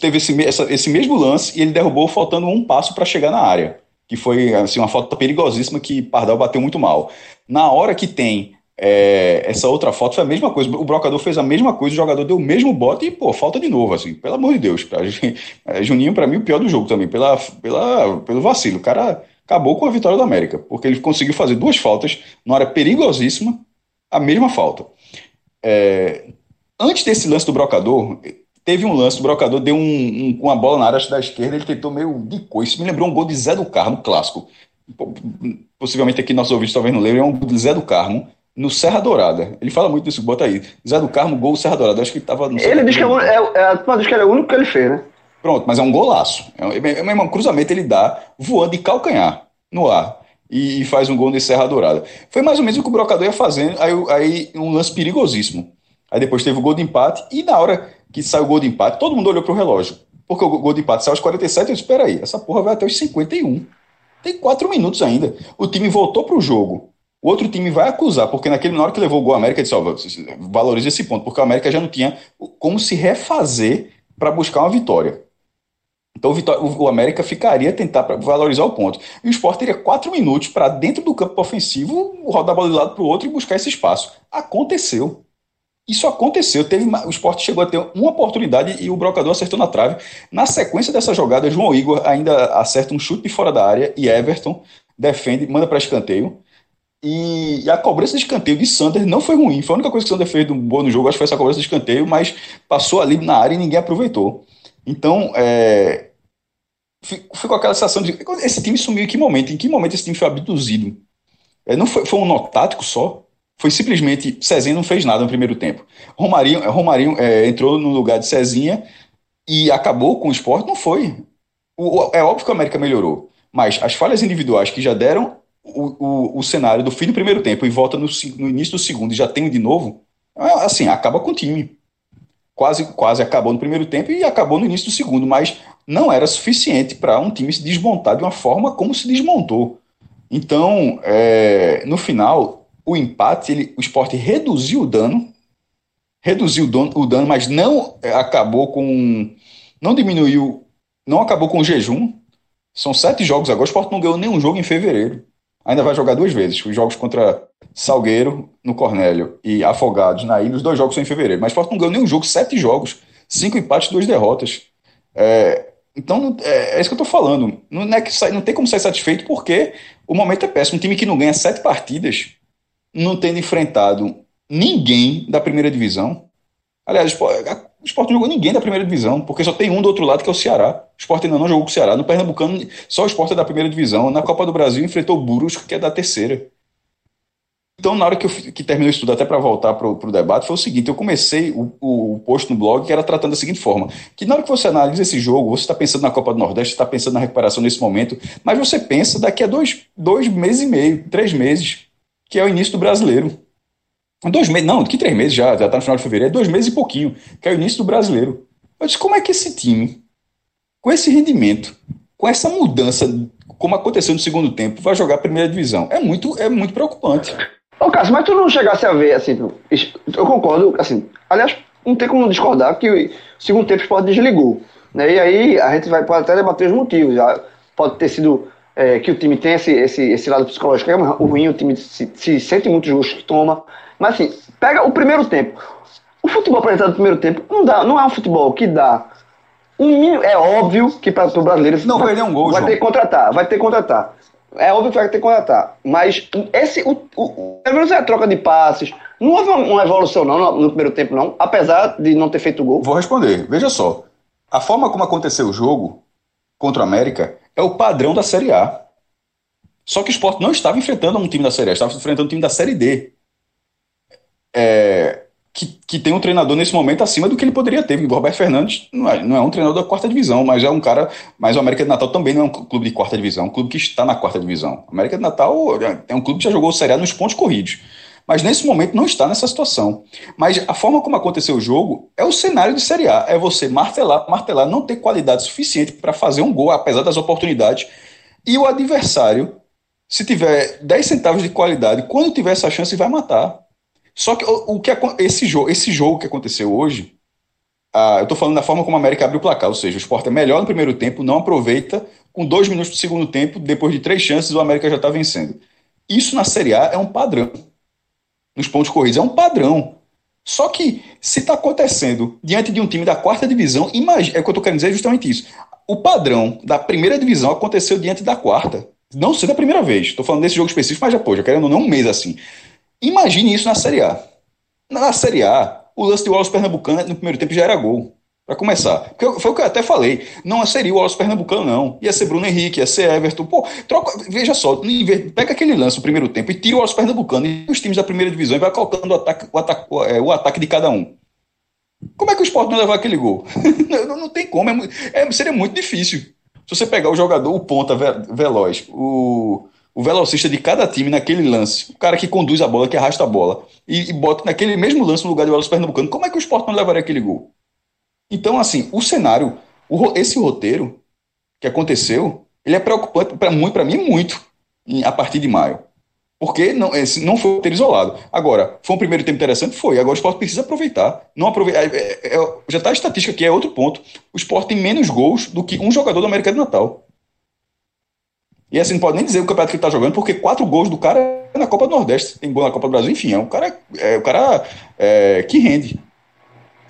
teve esse, essa, esse mesmo lance e ele derrubou faltando um passo para chegar na área. Que foi assim, uma falta perigosíssima que Pardal bateu muito mal. Na hora que tem é, essa outra foto foi a mesma coisa. O Brocador fez a mesma coisa, o jogador deu o mesmo bote e, pô, falta de novo, assim, pelo amor de Deus. Pra, [LAUGHS] é, Juninho, para mim, o pior do jogo também, pela, pela, pelo vacilo. O cara acabou com a vitória do América, porque ele conseguiu fazer duas faltas, numa hora perigosíssima, a mesma falta. É, antes desse lance do Brocador, teve um lance, o Brocador deu um, um, uma bola na área da esquerda, ele tentou meio de coisa, isso me lembrou um gol de Zé do Carmo, clássico. Possivelmente aqui nossos ouvintes talvez não lembrem, é um gol de Zé do Carmo, no Serra Dourada. Ele fala muito disso, bota aí. Zé do Carmo, gol Serra Dourada. Acho que ele tava no Ele diz que, é, é, é, diz que era o único que ele fez, né? Pronto, mas é um golaço. É um, é um cruzamento, ele dá voando de calcanhar no ar e, e faz um gol de Serra Dourada. Foi mais ou menos o que o Brocador ia fazendo, aí, aí um lance perigosíssimo. Aí depois teve o gol de empate, e na hora que saiu o gol de empate, todo mundo olhou pro relógio. Porque o gol de empate saiu aos 47, eu disse, espera aí, essa porra vai até os 51. Tem quatro minutos ainda. O time voltou pro jogo. O outro time vai acusar, porque naquele, na hora que levou o gol, a América disse, ó, valoriza esse ponto, porque a América já não tinha como se refazer para buscar uma vitória. Então o, o América ficaria tentar valorizar o ponto. E o Sport teria quatro minutos para, dentro do campo ofensivo, rodar a bola de lado para o outro e buscar esse espaço. Aconteceu. Isso aconteceu. Teve, o Sport chegou a ter uma oportunidade e o Brocador acertou na trave. Na sequência dessa jogada, João Igor ainda acerta um chute fora da área e Everton defende, manda para escanteio. E, a cobrança de escanteio de Sander não foi ruim. Foi a única coisa que o Sander fez boa no jogo, acho que foi essa cobrança de escanteio, mas passou ali na área e ninguém aproveitou. Então, é, ficou aquela sensação de esse time sumiu em que momento? Em que momento esse time foi abduzido? É, não foi, foi um nó tático só. Foi simplesmente. Cezinha não fez nada no primeiro tempo. Romarinho, Romarinho é, entrou no lugar de Cezinha e acabou com o esporte. Não foi. O, é óbvio que o América melhorou. Mas as falhas individuais que já deram o, o, o cenário do fim do primeiro tempo e volta no, no início do segundo e já tem de novo, é, assim, acaba com o time. Quase, quase acabou no primeiro tempo e acabou no início do segundo, mas não era suficiente para um time se desmontar de uma forma como se desmontou. Então, é, no final, o empate, ele, o esporte reduziu o dano, reduziu o dano, o dano, mas não é, acabou com. Não diminuiu, não acabou com o jejum. São sete jogos agora, o esporte não ganhou nenhum jogo em fevereiro. Ainda vai jogar duas vezes. Os jogos contra Salgueiro, no Cornélio, e Afogados, na Ilha, os dois jogos são em fevereiro. Mas o esporte não ganhou nenhum jogo, sete jogos, cinco empates, duas derrotas. É, então, é, é, isso que eu tô falando. Não, é que não tem como sair satisfeito porque o momento é péssimo. Um time que não ganha sete partidas, não tendo enfrentado ninguém da primeira divisão. Aliás, o Sport não jogou ninguém da primeira divisão, porque só tem um do outro lado que é o Ceará. O Sport ainda não jogou com o Ceará. No Pernambucano, só o Sport é da primeira divisão. Na Copa do Brasil, enfrentou o Burus, que é da terceira. Então, na hora que, eu, que terminou o estudo, até para voltar para o debate, foi o seguinte: eu comecei o, o, o, post no blog que era tratando da seguinte forma: que na hora que você analisa esse jogo, você está pensando na Copa do Nordeste, está pensando na recuperação nesse momento, mas você pensa daqui a dois, dois meses e meio, três meses, que é o início do brasileiro. Dois meses, não, que três meses já, já está no final de fevereiro, é dois meses e pouquinho, que é o início do brasileiro. Eu disse: como é que esse time, com esse rendimento, com essa mudança, como aconteceu no segundo tempo, vai jogar a primeira divisão? É muito, é muito preocupante. Ô, Cássio, mas tu não chegasse a ver, assim, eu concordo, assim, aliás, não tem como discordar que o segundo tempo o Sport desligou, né, e aí a gente vai, pode até debater os motivos, já pode ter sido é, que o time tem esse, esse, esse lado psicológico, é ruim, o time se, se sente muito justo que toma, mas assim, pega o primeiro tempo, o futebol apresentado no primeiro tempo não, dá, não é um futebol que dá um mínimo, é óbvio que para o brasileiro não vai, um gol, vai João. ter que contratar, vai ter que contratar. É óbvio que vai ter que contratar. Mas esse, o, o, pelo menos é a troca de passes. Não houve uma, uma evolução, não, no, no, primeiro tempo, não, apesar de não ter feito gol. Vou responder. Veja só. A forma como aconteceu o jogo contra o América é o padrão da Série A. Só que o Sport não estava enfrentando um time da Série A, estava enfrentando um time da Série D. É, que, que tem um treinador nesse momento acima do que ele poderia ter. O Roberto Fernandes não é, não é um treinador da quarta divisão, mas é um cara. Mas o América de Natal também não é um clube de quarta divisão, é um clube que está na quarta divisão. O América de Natal é, é um clube que já jogou Série A nos pontos corridos. Mas nesse momento não está nessa situação. Mas a forma como aconteceu o jogo é o cenário de Série A. É você martelar, martelar, não ter qualidade suficiente para fazer um gol, apesar das oportunidades. E o adversário, se tiver 10 centavos de qualidade, quando tiver essa chance, vai matar. Só que o, que esse jogo, esse jogo que aconteceu hoje, ah, eu estou falando da forma como a América abre o placar, ou seja, o Sport é melhor no primeiro tempo, não aproveita, com dois minutos do segundo tempo, depois de três chances, o América já está vencendo. Isso na Série A é um padrão. Nos pontos corridos é um padrão. Só que, se está acontecendo diante de um time da quarta divisão, imagine, é o que eu estou querendo dizer justamente isso. O padrão da primeira divisão aconteceu diante da quarta. Não sendo a primeira vez. Estou falando desse jogo específico, mas já, pô, já querendo não um mês assim. Imagine isso na Série A. Na Série A, o lance de Wallace Pernambucano no primeiro tempo já era gol. Para começar. Porque foi o que eu até falei. Não seria o Wallace Pernambucano, não. Ia ser Bruno Henrique, ia ser Everton. Pô, troca, veja só, pega aquele lance no primeiro tempo e tira o Wallace Pernambucano e os times da primeira divisão e vai colocando o ataque, o ataque, é, o ataque de cada um. Como é que o Sport não levar aquele gol? [LAUGHS] não, não, tem como. É, é, seria muito difícil. Se você pegar o jogador, o ponta veloz, o o velocista de cada time naquele lance, o cara que conduz a bola, que arrasta a bola, e, e bota naquele mesmo lance no lugar de Wallace Pernambucano, como é que o Sport não levaria aquele gol? Então, assim, o cenário, o, esse roteiro que aconteceu, ele é preocupante para muito, para mim, muito, em, a partir de maio. Porque não, esse não foi um roteiro isolado. Agora, foi um primeiro tempo interessante? Foi. Agora o esporte precisa aproveitar. Não aproveita, é, é, é, já está a estatística que é outro ponto. O esporte tem menos gols do que um jogador do América de Natal. E assim, não pode nem dizer o campeonato que ele tá jogando, porque quatro gols do cara é na Copa do Nordeste, tem gol na Copa do Brasil, enfim, é um cara, é, um cara é, que rende.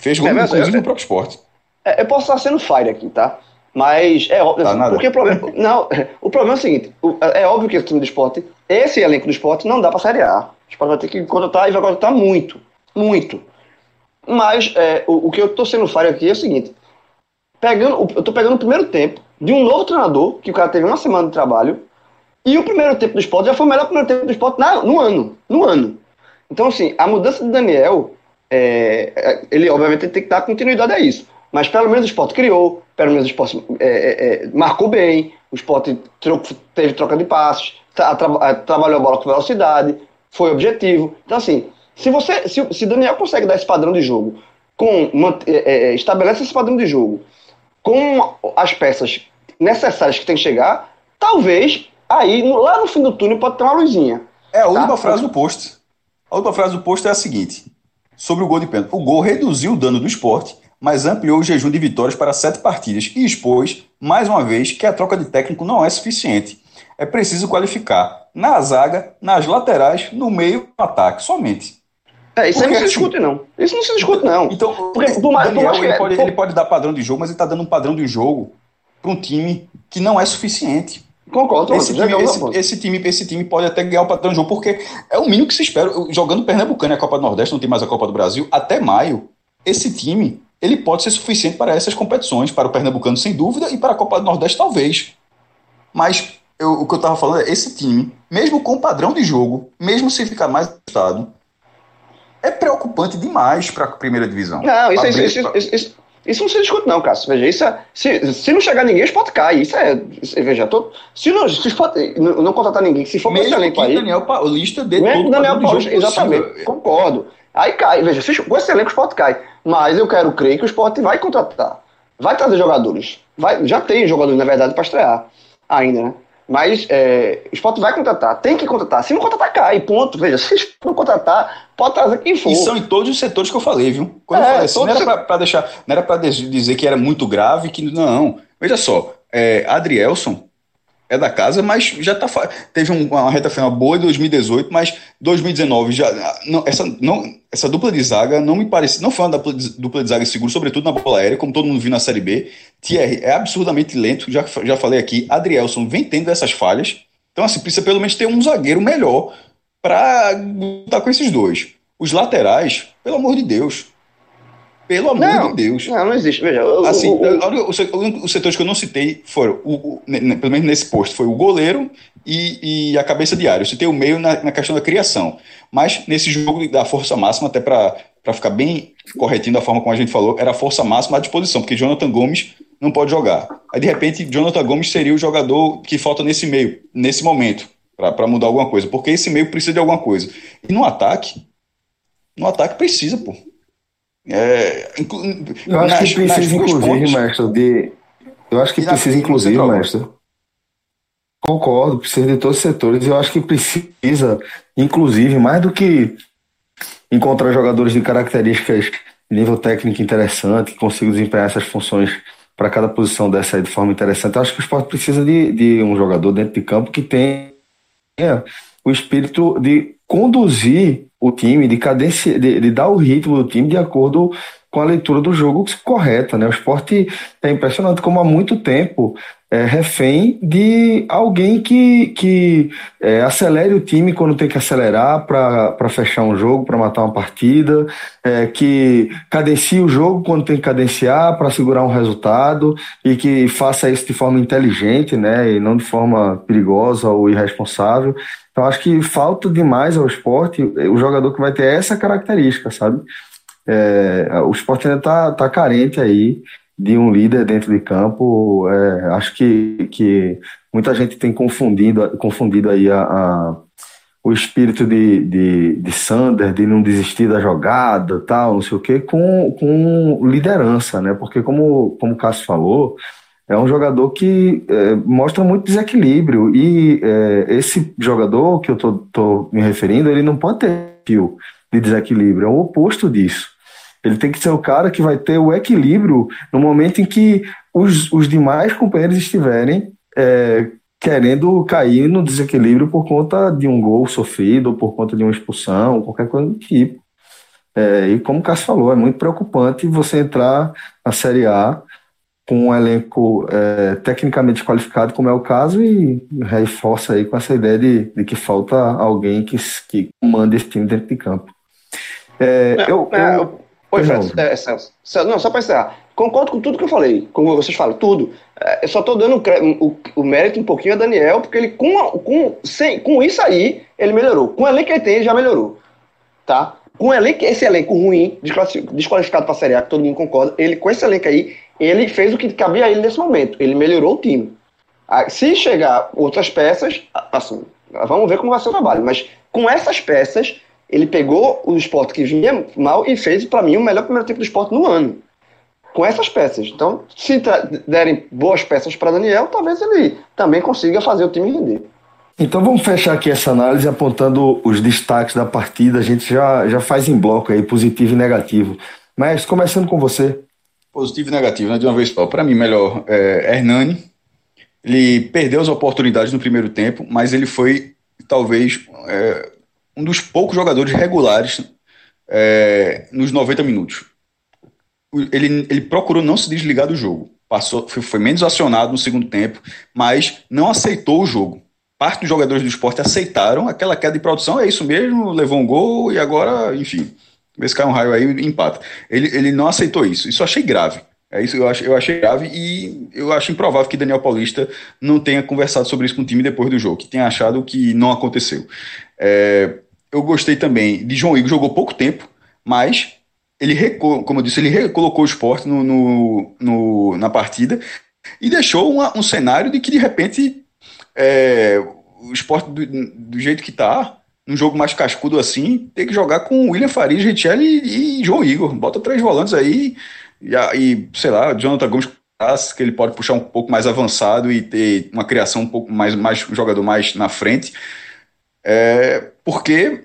Fez gol, é, inclusive, eu, no próprio esporte. É, eu posso estar sendo fire aqui, tá? Mas é óbvio. Tá, porque o problema. [LAUGHS] não, o problema é o seguinte: é óbvio que o time do esporte, esse elenco do esporte, não dá pra Série A. O esporte vai ter que contratar e vai contratar muito. Muito. Mas é, o, o, que eu tô sendo fire aqui é o seguinte: pegando, eu tô pegando o primeiro tempo de um novo treinador, que o cara teve uma semana de trabalho, E o primeiro tempo do esporte já foi o melhor primeiro tempo do esporte na, no ano. No ano. Então, assim, a mudança de Daniel, é, é ele obviamente tem que dar continuidade a isso. Mas pelo menos o esporte criou, pelo menos o esporte é, é, é marcou bem, o esporte teve troca de passos, tra, tra, trabalhou a bola com velocidade, foi objetivo. Então, assim, se você se, se Daniel consegue dar esse padrão de jogo, com é, estabelece esse padrão de jogo com as peças necessárias que tem que chegar, talvez aí lá no fim do túnel pode ter uma luzinha. É a última tá? frase do post. A última frase do post é a seguinte: sobre o gol de pênalti. O gol reduziu o dano do esporte, mas ampliou o jejum de vitórias para sete partidas e expôs, mais uma vez, que a troca de técnico não é suficiente. É preciso qualificar na zaga, nas laterais, no meio, no ataque, somente. É, isso Porque, aí não se assim, discute, não. Isso não se discute, não. Então, Porque, por mais, Daniel, ele, pode, ele pode dar padrão de jogo, mas ele está dando um padrão de jogo para um time que não é suficiente. Concordo, esse time, esse, esse, time, esse time pode até ganhar o padrão de jogo, porque é o mínimo que se espera. Jogando Pernambucano e a Copa do Nordeste, não tem mais a Copa do Brasil, até maio, esse time ele pode ser suficiente para essas competições, para o Pernambucano sem dúvida, e para a Copa do Nordeste talvez. Mas eu, o que eu estava falando é esse time, mesmo com o padrão de jogo, mesmo se ficar mais ajustado, é preocupante demais para a primeira divisão. Não, isso, isso, isso, isso, isso, não se discute, não, Cássio. Veja, isso é, se, se não chegar ninguém, o esporte cai. Isso é. Veja, tô, se não, se esporte, não, não contratar ninguém, se for para esse elenco aí. Daniel Paulista de todo Daniel Paulista, exatamente. Possível. Concordo. Aí cai. Veja, se, com esse elenco o esporte cai. Mas eu quero crer que o esporte vai contratar. Vai trazer jogadores. Vai, já tem jogadores, na verdade, para estrear ainda, né? Mas é, o esporte vai contratar, tem que contratar. Se não contratar, cai, ponto. Veja, se não contratar, pode trazer quem for. E são em todos os setores que eu falei, viu? Quando é, eu falei assim, não era para deixar, não era para dizer que era muito grave, que não. Veja só, é, Adrielson é da casa, mas já tá teve uma reta final boa em 2018, mas 2019 já não, essa não essa dupla de zaga não me parece, não foi uma dupla de, dupla de zaga segura, sobretudo na bola aérea, como todo mundo viu na Série B. Thierry é absurdamente lento, já já falei aqui, Adrielson vem tendo essas falhas. Então assim, precisa pelo menos ter um zagueiro melhor para lutar com esses dois. Os laterais, pelo amor de Deus, pelo amor não, de Deus. Não, não existe. Veja, assim, o, o, o, os setores que eu não citei foram, o, pelo menos nesse posto, foi o goleiro e, e a cabeça de área. Eu citei o meio na, na, questão da criação. Mas nesse jogo da força máxima, até para ficar bem corretinho da forma como a gente falou, era a força máxima à disposição, porque Jonathan Gomes não pode jogar. Aí, de repente, Jonathan Gomes seria o jogador que falta nesse meio, nesse momento, para mudar alguma coisa. Porque esse meio precisa de alguma coisa. E no ataque, no ataque precisa, pô. É, eu acho nas, que precisa, inclusive, pontos. mestre, de. Eu acho que precisa, inclusive, mestre. Concordo, precisa de todos os setores. Eu acho que precisa, inclusive, mais do que encontrar jogadores de características nível técnico interessante, que consigam desempenhar essas funções para cada posição dessa aí de forma interessante. Eu acho que o esporte precisa de, de um jogador dentro de campo que tenha o espírito de conduzir o time, de, cadência, de, de, dar o ritmo do time de acordo com a leitura do jogo correta. Né? O esporte é impressionante como há muito tempo é refém de alguém que, que é, acelere o time quando tem que acelerar para fechar um jogo, para matar uma partida, é, que cadencie o jogo quando tem que cadenciar para segurar um resultado e que faça isso de forma inteligente né, e não de forma perigosa ou irresponsável. Então acho que falta demais ao esporte o jogador que vai ter essa característica, sabe? É, o esporte ainda está tá carente aí de um líder dentro de campo. É, acho que, que muita gente tem confundido, confundido aí a, a o espírito de, de, de Sander, de não desistir da jogada, tal, não sei o quê, com, com liderança, né? Porque como, como o Cássio falou, é um jogador que é, mostra muito desequilíbrio e é, esse jogador que eu tô, tô, me referindo, ele não pode ter fio de desequilíbrio, é o oposto disso. Ele tem que ser o cara que vai ter o equilíbrio no momento em que os, os demais companheiros estiverem é, querendo cair no desequilíbrio por conta de um gol sofrido, ou por conta de uma expulsão, qualquer coisa do tipo. É, e como o Cássio falou, é muito preocupante você entrar na Série A com um elenco é, tecnicamente qualificado, como é o caso, e reforça aí com essa ideia de, de que falta alguém que, que comande esse time dentro de campo. É, é eu, eu, Oi, Fred. É, Celso. Não, só para encerrar. Concordo com tudo que eu falei, como vocês falam, tudo. É, eu só estou dando o, o, mérito um pouquinho a Daniel, porque ele com, com, sem, com isso aí, ele melhorou. Com o elenco que ele tem, ele já melhorou. Tá? Com elenco, esse elenco ruim, desqualificado para a Série A, que todo mundo concorda, ele com esse elenco aí, ele fez o que cabia a ele nesse momento. Ele melhorou o time. Se chegar outras peças, assim, vamos ver como vai ser o trabalho. Mas com essas peças, ele pegou o esporte que vinha mal e fez, para mim, o melhor primeiro tempo do esporte no ano. Com essas peças. Então, se derem boas peças para Daniel, talvez ele também consiga fazer o time render. Então vamos fechar aqui essa análise apontando os destaques da partida. A gente já, já faz em bloco aí, positivo e negativo. Mas começando com você. Positivo e negativo, né? De uma vez só. Para mim, melhor é Hernani. Ele perdeu as oportunidades no primeiro tempo, mas ele foi talvez é, um dos poucos jogadores regulares é, nos 90 minutos. Ele, ele procurou não se desligar do jogo. Passou, foi, foi menos acionado no segundo tempo, mas não aceitou o jogo parte dos jogadores do esporte aceitaram aquela queda de produção, é isso mesmo, levou um gol e agora, enfim, vê se cai um raio aí e empata. Ele, ele não aceitou isso. Isso eu achei grave. É isso eu achei, eu achei grave e eu acho improvável que Daniel Paulista não tenha conversado sobre isso com o time depois do jogo, que tenha achado que não aconteceu. É, eu gostei também de João Igor, jogou pouco tempo, mas ele, como eu disse, ele recolocou o esporte no, no, no na partida e deixou uma, um cenário de que de repente é, o esporte do, do jeito que está, num jogo mais cascudo assim, tem que jogar com William Farias, Richelli e, João Igor. Bota três volantes aí e, e sei lá, Jonathan Gomes que ele pode puxar um pouco mais avançado e ter uma criação um pouco mais, mais um jogador mais na frente. É, porque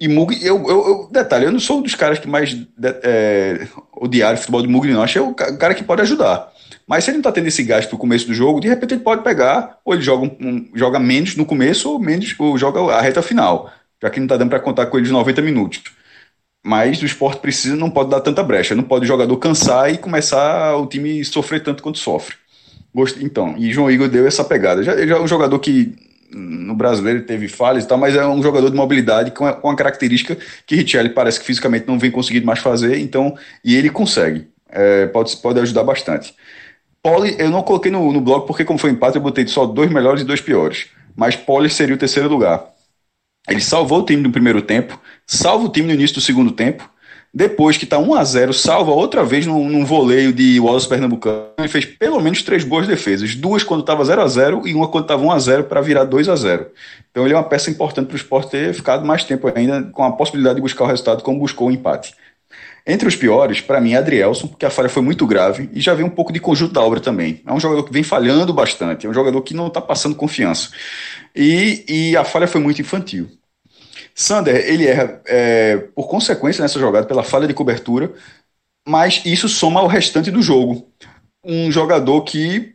e Mug, eu, eu, eu, detalhe, eu não sou um dos caras que mais de, é, odiaram o futebol de Mugni, não. Achei o cara que pode ajudar. Mas se ele não está tendo esse gasto no começo do jogo, de repente ele pode pegar, ou ele joga, um, joga menos no começo, ou, menos, ou joga a reta final, já que não está dando para contar com ele de 90 minutos. Mas o esporte precisa, não pode dar tanta brecha, não pode o jogador cansar e começar o time sofrer tanto quanto sofre. Então, e João Igor deu essa pegada. Já, já é um jogador que no brasileiro teve falhas e tal, mas é um jogador de mobilidade com, com uma característica que Richelli parece que fisicamente não vem conseguindo mais fazer, então, e ele consegue. É, pode, pode ajudar bastante. Poli, eu não coloquei no, no blog porque, como foi empate, eu botei só dois melhores e dois piores. Mas Poli seria o terceiro lugar. Ele salvou o time no primeiro tempo, salva o time no início do segundo tempo. Depois que está 1 a 0 salva outra vez num, num voleio de Wallace Pernambucano. Ele fez pelo menos três boas defesas. Duas quando estava 0 a 0 e uma quando estava 1 a 0 para virar 2 a 0 Então ele é uma peça importante para o esporte ter ficado mais tempo ainda com a possibilidade de buscar o resultado como buscou o empate. Entre os piores, para mim, é Adrielson, porque a falha foi muito grave e já vem um pouco de conjunto da obra também. É um jogador que vem falhando bastante, é um jogador que não está passando confiança. E, e a falha foi muito infantil. Sander, ele erra é, por consequência nessa jogada, pela falha de cobertura, mas isso soma ao restante do jogo. Um jogador que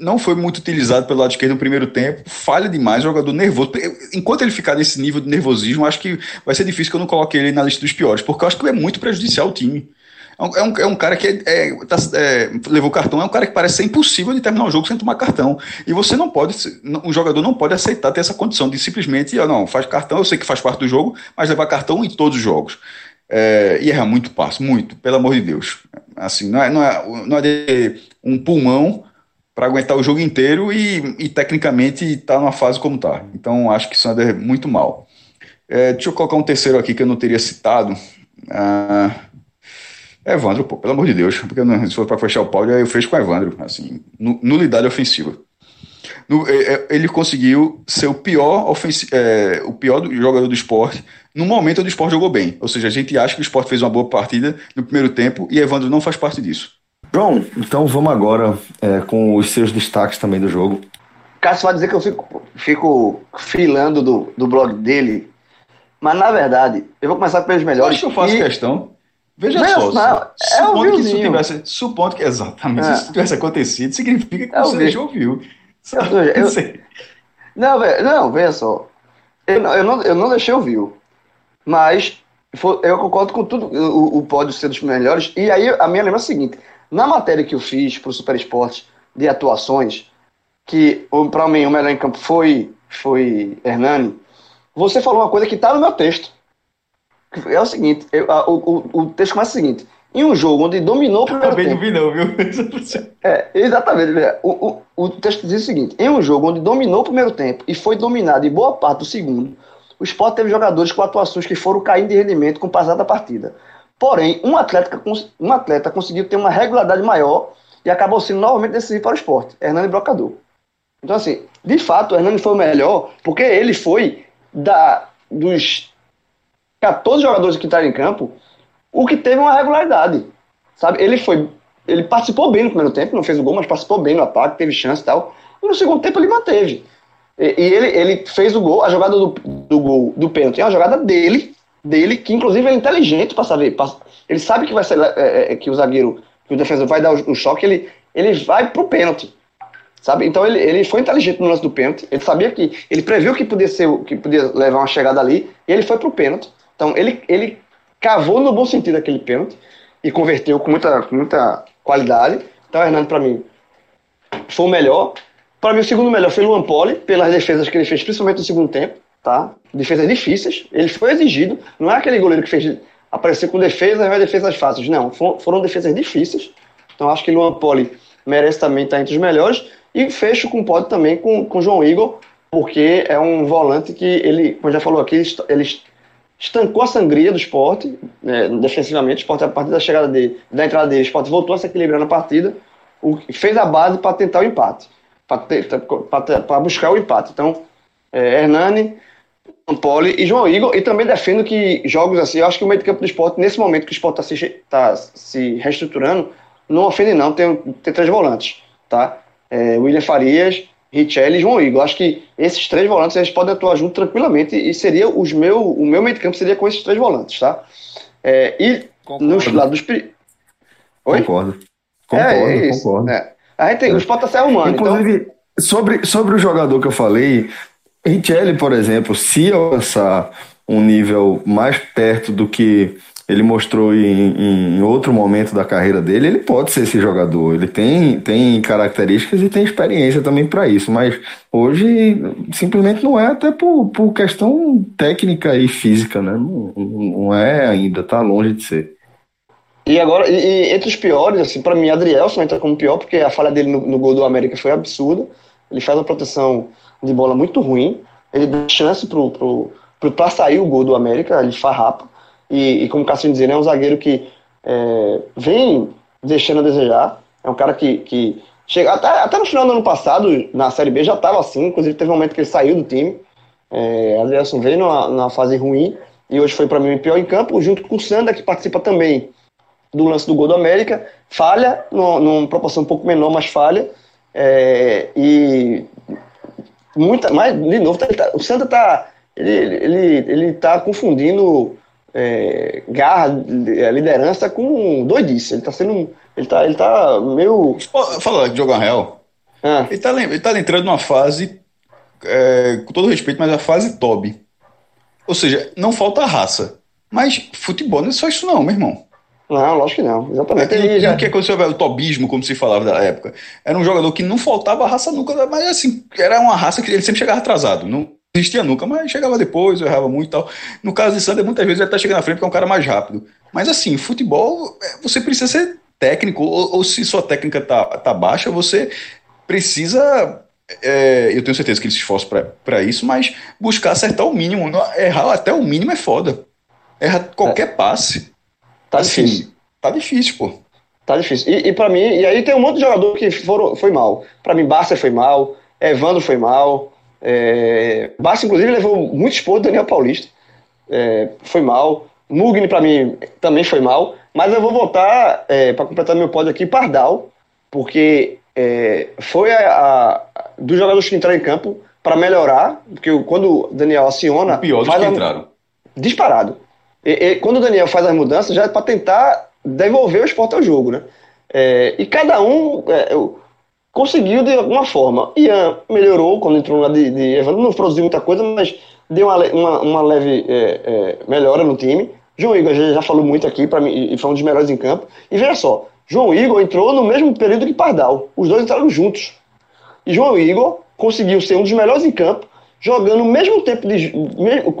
não foi muito utilizado pelo lado esquerdo no primeiro tempo, falha demais, jogador nervoso. Enquanto ele ficar nesse nível de nervosismo, acho que vai ser difícil que eu não coloque ele na lista dos piores, porque eu acho que é muito prejudicial ao time. É um, é um cara que é, é, tá, é, levou cartão, é um cara que parece ser impossível de terminar o jogo sem tomar cartão. E você não pode, um jogador não pode aceitar ter essa condição de simplesmente, oh, não, faz cartão, eu sei que faz parte do jogo, mas levar cartão em todos os jogos. É, e erra muito passo, muito, pelo amor de Deus. Assim, não é, não é, não é de um pulmão para aguentar o jogo inteiro e, e tecnicamente está numa fase como está. Então acho que Sander é muito mal. É, deixa eu colocar um terceiro aqui que eu não teria citado. Ah, Evandro, pô, pelo amor de Deus, porque não, se for para fechar o pódio, eu fecho com Evandro, assim, nulidade ofensiva. No, é, é, ele conseguiu ser o pior, é, o pior jogador do esporte no momento onde o esporte jogou bem. Ou seja, a gente acha que o esporte fez uma boa partida no primeiro tempo e Evandro não faz parte disso. João, então vamos agora é, com os seus destaques também do jogo. Cássio vai dizer que eu fico, fico filando do, do blog dele, mas na verdade, eu vou começar pelos melhores. Acho que eu faço e... questão. Veja não, só, não, é supondo que isso tivesse, supondo que exatamente é. isso tivesse acontecido, significa que é você já ouviu. Eu, [LAUGHS] eu, não, não, veja só. Eu, eu, não, eu não deixei ouvir, mas eu concordo com tudo, o, o pódio ser dos melhores, e aí a minha lembrança é a seguinte, na matéria que eu fiz para o Super Esporte de atuações, que para mim o melhor em campo foi, foi Hernani, você falou uma coisa que está no meu texto. É o seguinte, eu, a, o, o, texto começa o seguinte: Em um jogo onde dominou o primeiro Também tempo. não vi, não, viu? [LAUGHS] É, exatamente. né? O, o, o texto diz o seguinte: em um jogo onde dominou o primeiro tempo e foi dominado em boa parte do segundo, o Sport teve jogadores com atuações que foram caindo de rendimento com o passar da partida. Porém, um atleta, um atleta conseguiu ter uma regularidade maior e acabou sendo novamente decisivo para o esporte, Hernani Brocador. Então, assim, de fato, o Hernani foi o melhor, porque ele foi da, dos 14 jogadores que estavam em campo, o que teve uma regularidade. Sabe? Ele foi. Ele participou bem no primeiro tempo, não fez o gol, mas participou bem no ataque, teve chance e tal. E no segundo tempo ele manteve. E, e ele, ele fez o gol, a jogada do, do gol do pênalti é uma jogada dele, dele, que inclusive é inteligente para saber. pra- ele sabe que vai ser é, é, que o zagueiro, que o defensor vai dar o, o choque, ele, ele vai pro pênalti. Sabe? Então ele, ele foi inteligente no lance do pênalti. Ele sabia que. Ele previu que podia ser que podia levar uma chegada ali e ele foi pro pênalti. Então ele, ele cavou no bom sentido aquele pênalti e converteu com muita, com muita qualidade. Então Hernando, para mim, foi o melhor. Para mim, o segundo melhor foi o Luan Poli, pelas defesas que ele fez, principalmente no segundo tempo. Tá? Defesas difíceis. Ele foi exigido. Não é aquele goleiro que fez aparecer com defesas, mas defesas fáceis. Não, for- foram defesas difíceis. Então acho que Luan Poli merece também estar entre os melhores. E fecho com pode também com com João Igor, porque é um volante que ele, como já falou aqui, ele est- estancou a sangria do esporte, né, defensivamente. O esporte, a partir da chegada dele, da entrada dele, o esporte voltou a se equilibrar na partida, o, fez a base para tentar o empate, para buscar o empate. Então, é, Hernani, Poli e João Igor, e também defendo que jogos assim, eu acho que o meio de campo do esporte, nesse momento que o esporte está se, tá se reestruturando, não ofende não, tem, tem três volantes, tá? É, William Farias, Richelli e João Igor. Acho que esses três volantes eles podem atuar junto tranquilamente e seria os meu, o meu meio de campo seria com esses três volantes, tá? É, e nos lados Oi? Concordo. Concordo, é concordo. É. A gente tem, o esporte está se arrumando, então... Inclusive, sobre, sobre o jogador que eu falei, Richelli, por exemplo, se alcançar um nível mais perto do que ele mostrou em, em outro momento da carreira dele, ele pode ser esse jogador. Ele tem, tem características e tem experiência também para isso, mas hoje simplesmente não é, até por, por questão técnica e física, né? Não, não é ainda, tá longe de ser. E agora, e, e entre os piores, assim, pra mim, Adrielson entra como pior, porque a falha dele no, no gol do América foi absurda. Ele faz uma proteção de bola muito ruim. Ele dá chance pro, pro, pro, sair o gol do América, ele farrapa. E, e como o Cassinho dizia, é um zagueiro que é, vem deixando a desejar. É um cara que, que chega. Até, até no final do ano passado, na Série B, já estava assim. Inclusive, teve um momento que ele saiu do time. É, Adrielson veio numa, numa fase ruim. E hoje foi para mim o pior em campo, junto com o Sanda, que participa também do lance do gol do América, falha, numa, numa proporção um pouco menor, mas falha, é, e muita, mas de novo, tá, tá, o Santa tá, ele, ele, ele tá confundindo é, garra, liderança com doidice, ele tá sendo, ele tá, ele tá meio... Fala de real, ah. ele, tá, ele tá entrando numa fase, é, com todo respeito, mas a fase Toby, ou seja, não falta raça, mas futebol não é só isso não, meu irmão. Não, lógico que não, exatamente. E, e o que aconteceu, o tobismo, como se falava da época, era um jogador que não faltava raça nunca, mas assim, era uma raça que ele sempre chegava atrasado, não existia nunca, mas chegava depois, errava muito e tal. No caso de Sander, muitas vezes ele tá chegando na frente porque é um cara mais rápido. Mas assim, futebol, você precisa ser técnico, ou, ou se sua técnica tá, tá baixa, você precisa é, eu tenho certeza que ele se esforça para isso, mas buscar acertar o mínimo. Errar até o mínimo é foda. Erra qualquer é. passe. Tá assim, difícil. Tá difícil, pô. Tá difícil. E, e para mim, e aí tem um monte de jogador que foram, foi mal. Para mim, Barça foi mal, Evandro foi mal. É, Barça, inclusive, levou muito expor do Daniel Paulista. É, foi mal. Mugni, para mim, também foi mal. Mas eu vou voltar, é, para completar meu pódio aqui, Pardal, porque é, foi a, a, dos jogadores que entraram em campo para melhorar, porque quando o Daniel aciona. O pior dos que entraram. Disparado. E, e, quando o Daniel faz as mudanças, já é para tentar devolver o esporte ao jogo, né? É, e cada um é, conseguiu de alguma forma. Ian melhorou quando entrou lá de, de Evandro, não produziu muita coisa, mas deu uma, uma, uma leve é, melhora no time. João Igor já, já falou muito aqui para mim e foi um dos melhores em campo. E veja só, João Igor entrou no mesmo período que Pardal. Os dois entraram juntos. E João Igor conseguiu ser um dos melhores em campo, jogando o mesmo tempo de,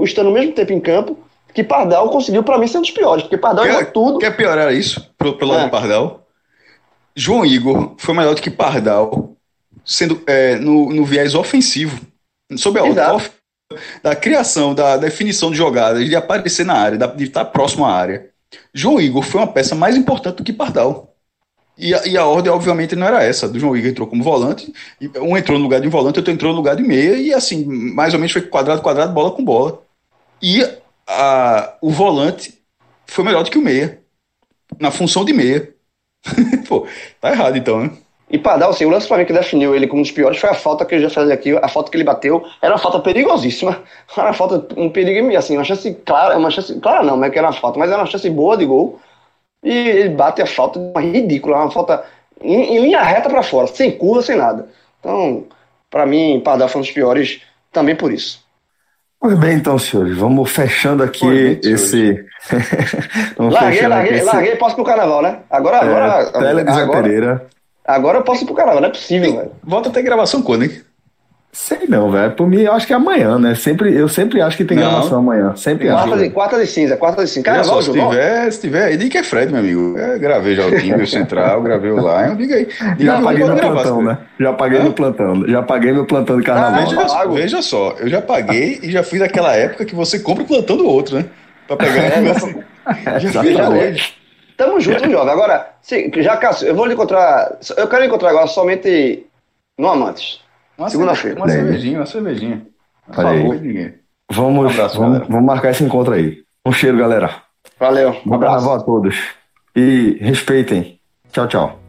estando o mesmo tempo em campo que Pardal conseguiu, pra mim, ser um dos piores, porque Pardal Quer, errou tudo. quer piorar isso pelo lado É. do Pardal? João Igor foi melhor do que Pardal, sendo é, no, no viés ofensivo, sob a ótica da criação, da definição de jogadas, de aparecer na área, de estar próximo à área. João Igor foi uma peça mais importante do que Pardal. E a, e a ordem, obviamente, não era essa. Do João Igor entrou como volante, um entrou no lugar de volante, outro entrou no lugar de meia, e assim, mais ou menos foi quadrado, quadrado, bola com bola. E a, o volante foi melhor do que o meia, na função de meia. [LAUGHS] Pô, tá errado então, né? E Pardal, assim, o lance pra mim que definiu ele como um dos piores foi a falta que eu já falei aqui, a falta que ele bateu, era uma falta perigosíssima. [LAUGHS] Era uma falta, um perigo, assim, uma chance clara, uma chance, clara não, mas que era uma falta, mas era uma chance boa de gol. E ele bate a falta uma ridícula, uma falta em, em linha reta pra fora, sem curva, sem nada. Então, pra mim, Pardal foi um dos piores também por isso. Pois bem, então, senhores, vamos fechando aqui bem, esse. [LAUGHS] vamos Larguei, fechando larguei, esse- larguei, posso ir pro carnaval, né? Agora, É, agora, Zé agora, Pereira. agora eu posso ir pro carnaval, não é possível, velho. Volta a ter gravação quando, hein? Sei não, velho. Por mim, eu acho que é amanhã, né? Sempre, eu sempre acho que tem Não. gravação amanhã. Sempre acho. Quarta de, quarta de cinza, quarta de cinza. Carnaval, só, se tiver, se tiver diga que é Fred, meu amigo. Eu gravei já o time, o Central, [LAUGHS] gravei o Lion, diga aí. Diga Já que paguei eu meu plantão, né? Já paguei meu plantão. Já paguei meu plantão de Ah, carnaval. Veja, pago. veja só, eu já paguei e já fiz aquela época que você compra o plantão do outro, né? Pra pegar. É, [LAUGHS] já fiz Já a é. Tamo junto, jovem. Agora, se, já, Cássio, eu vou lhe encontrar. Eu quero encontrar agora somente no Amantes. Uma Segunda-feira. Uma cervejinha, uma cervejinha. Favor, ninguém. Vamos, Um abraço, vamos, galera. vamos marcar esse encontro aí. Um cheiro, galera. Valeu. Um Bom abraço. a todos. E respeitem. Tchau, tchau.